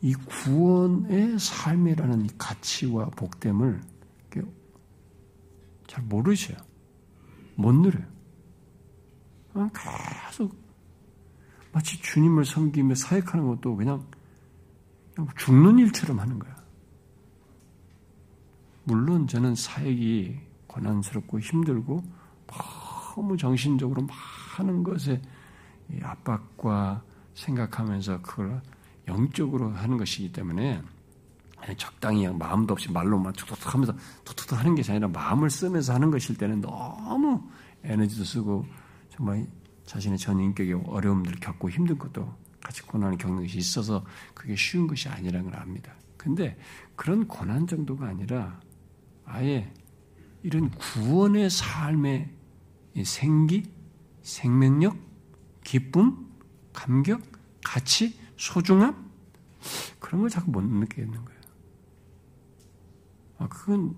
이 구원의 삶이라는 가치와 복됨을 잘 모르셔요. 못 누려요. 계속 마치 주님을 섬기며 사역하는 것도 그냥, 그냥 죽는 일처럼 하는 거야. 물론 저는 사역이 고난스럽고 힘들고 너무 정신적으로 많은 것에 압박과 생각하면서 그걸 영적으로 하는 것이기 때문에 적당히 마음도 없이 말로만 툭툭툭 하면서 툭툭툭 하는 것이 아니라 마음을 쓰면서 하는 것일 때는 너무 에너지도 쓰고 정말 자신의 전 인격의 어려움들을 겪고 힘든 것도 같이 고난을 겪는 것이 있어서 그게 쉬운 것이 아니라는 걸 압니다. 근데 그런 고난 정도가 아니라 아예 이런 구원의 삶의 생기, 생명력, 기쁨, 감격, 가치, 소중함 그런 걸 자꾸 못 느끼겠는 거예요. 아, 그건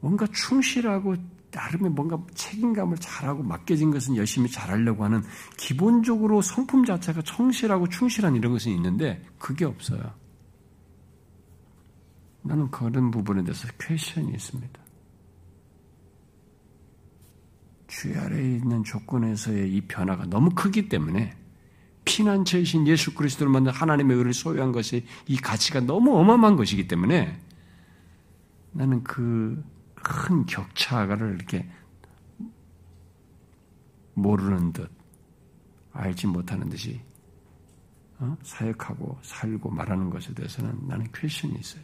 뭔가 충실하고 나름의 뭔가 책임감을 잘하고 맡겨진 것은 열심히 잘하려고 하는 기본적으로 성품 자체가 성실하고 충실한 이런 것은 있는데 그게 없어요. 나는 그런 부분에 대해서 퀘션이 있습니다. 주 아래에 있는 조건에서의 이 변화가 너무 크기 때문에 피난처이신 예수 그리스도를 만든 하나님의 의를 소유한 것이 이 가치가 너무 어마어마한 것이기 때문에 나는 그 큰 격차를 이렇게 모르는 듯 알지 못하는 듯이 어? 사역하고 살고 말하는 것에 대해서는 나는 퀘션이 있어요.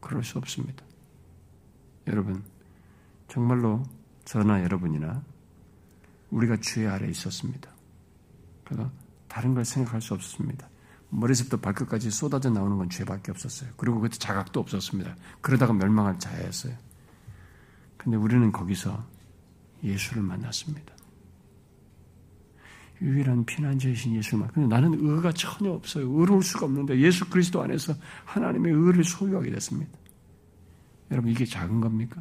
그럴 수 없습니다. 여러분, 정말로 저나 여러분이나 우리가 주의 아래 있었습니다. 그래서 다른 걸 생각할 수 없습니다. 머리부터 발끝까지 쏟아져 나오는 건 죄밖에 없었어요. 그리고 그때 자각도 없었습니다. 그러다가 멸망할 자였어요. 근데 우리는 거기서 예수를 만났습니다. 유일한 피난처이신 예수를 만. 근데 나는 의가 전혀 없어요. 의로울 수가 없는데 예수 그리스도 안에서 하나님의 의를 소유하게 됐습니다. 여러분 이게 작은 겁니까?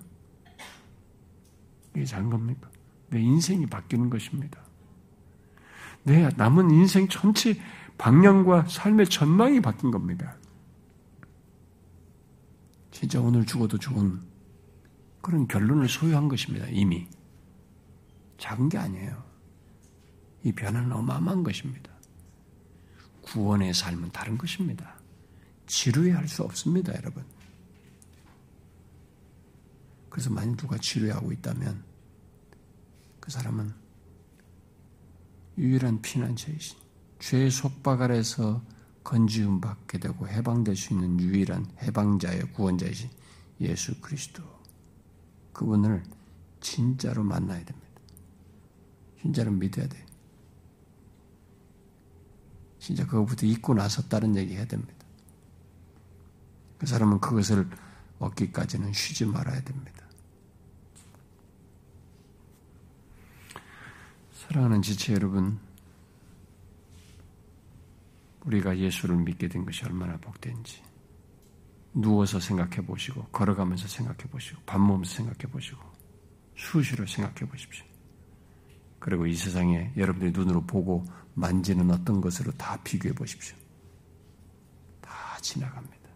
이게 작은 겁니까? 내 인생이 바뀌는 것입니다. 내 남은 인생 전체 방향과 삶의 전망이 바뀐 겁니다. 진짜 오늘 죽어도 좋은 그런 결론을 소유한 것입니다. 이미. 작은 게 아니에요. 이 변화는 어마어마한 것입니다. 구원의 삶은 다른 것입니다. 지루해할 수 없습니다, 여러분. 그래서 만약 누가 지루해하고 있다면 그 사람은 유일한 피난처이신 죄의 속박 아래서 건지움 받게 되고 해방될 수 있는 유일한 해방자의 구원자이신 예수 그리스도 그분을 진짜로 만나야 됩니다. 진짜로 믿어야 돼요. 진짜 그것부터 잊고 나서 다른 얘기 해야 됩니다. 그 사람은 그것을 얻기까지는 쉬지 말아야 됩니다. 사랑하는 지체 여러분, 우리가 예수를 믿게 된 것이 얼마나 복된지 누워서 생각해 보시고 걸어가면서 생각해 보시고 밥 먹으면서 생각해 보시고 수시로 생각해 보십시오. 그리고 이 세상에 여러분들이 눈으로 보고 만지는 어떤 것으로 다 비교해 보십시오. 다 지나갑니다.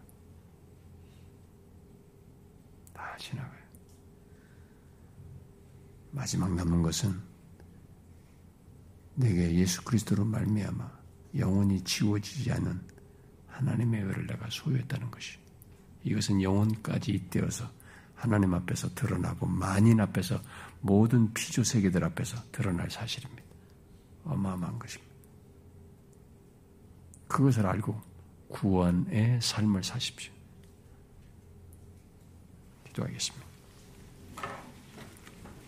다 지나가요. 마지막 남는 것은 내게 예수 그리스도로 말미암아 영원히 지워지지 않은 하나님의 의를 내가 소유했다는 것이 이것은 영혼까지 잇대어서 하나님 앞에서 드러나고 만인 앞에서 모든 피조 세계들 앞에서 드러날 사실입니다. 어마어마한 것입니다. 그것을 알고 구원의 삶을 사십시오. 기도하겠습니다.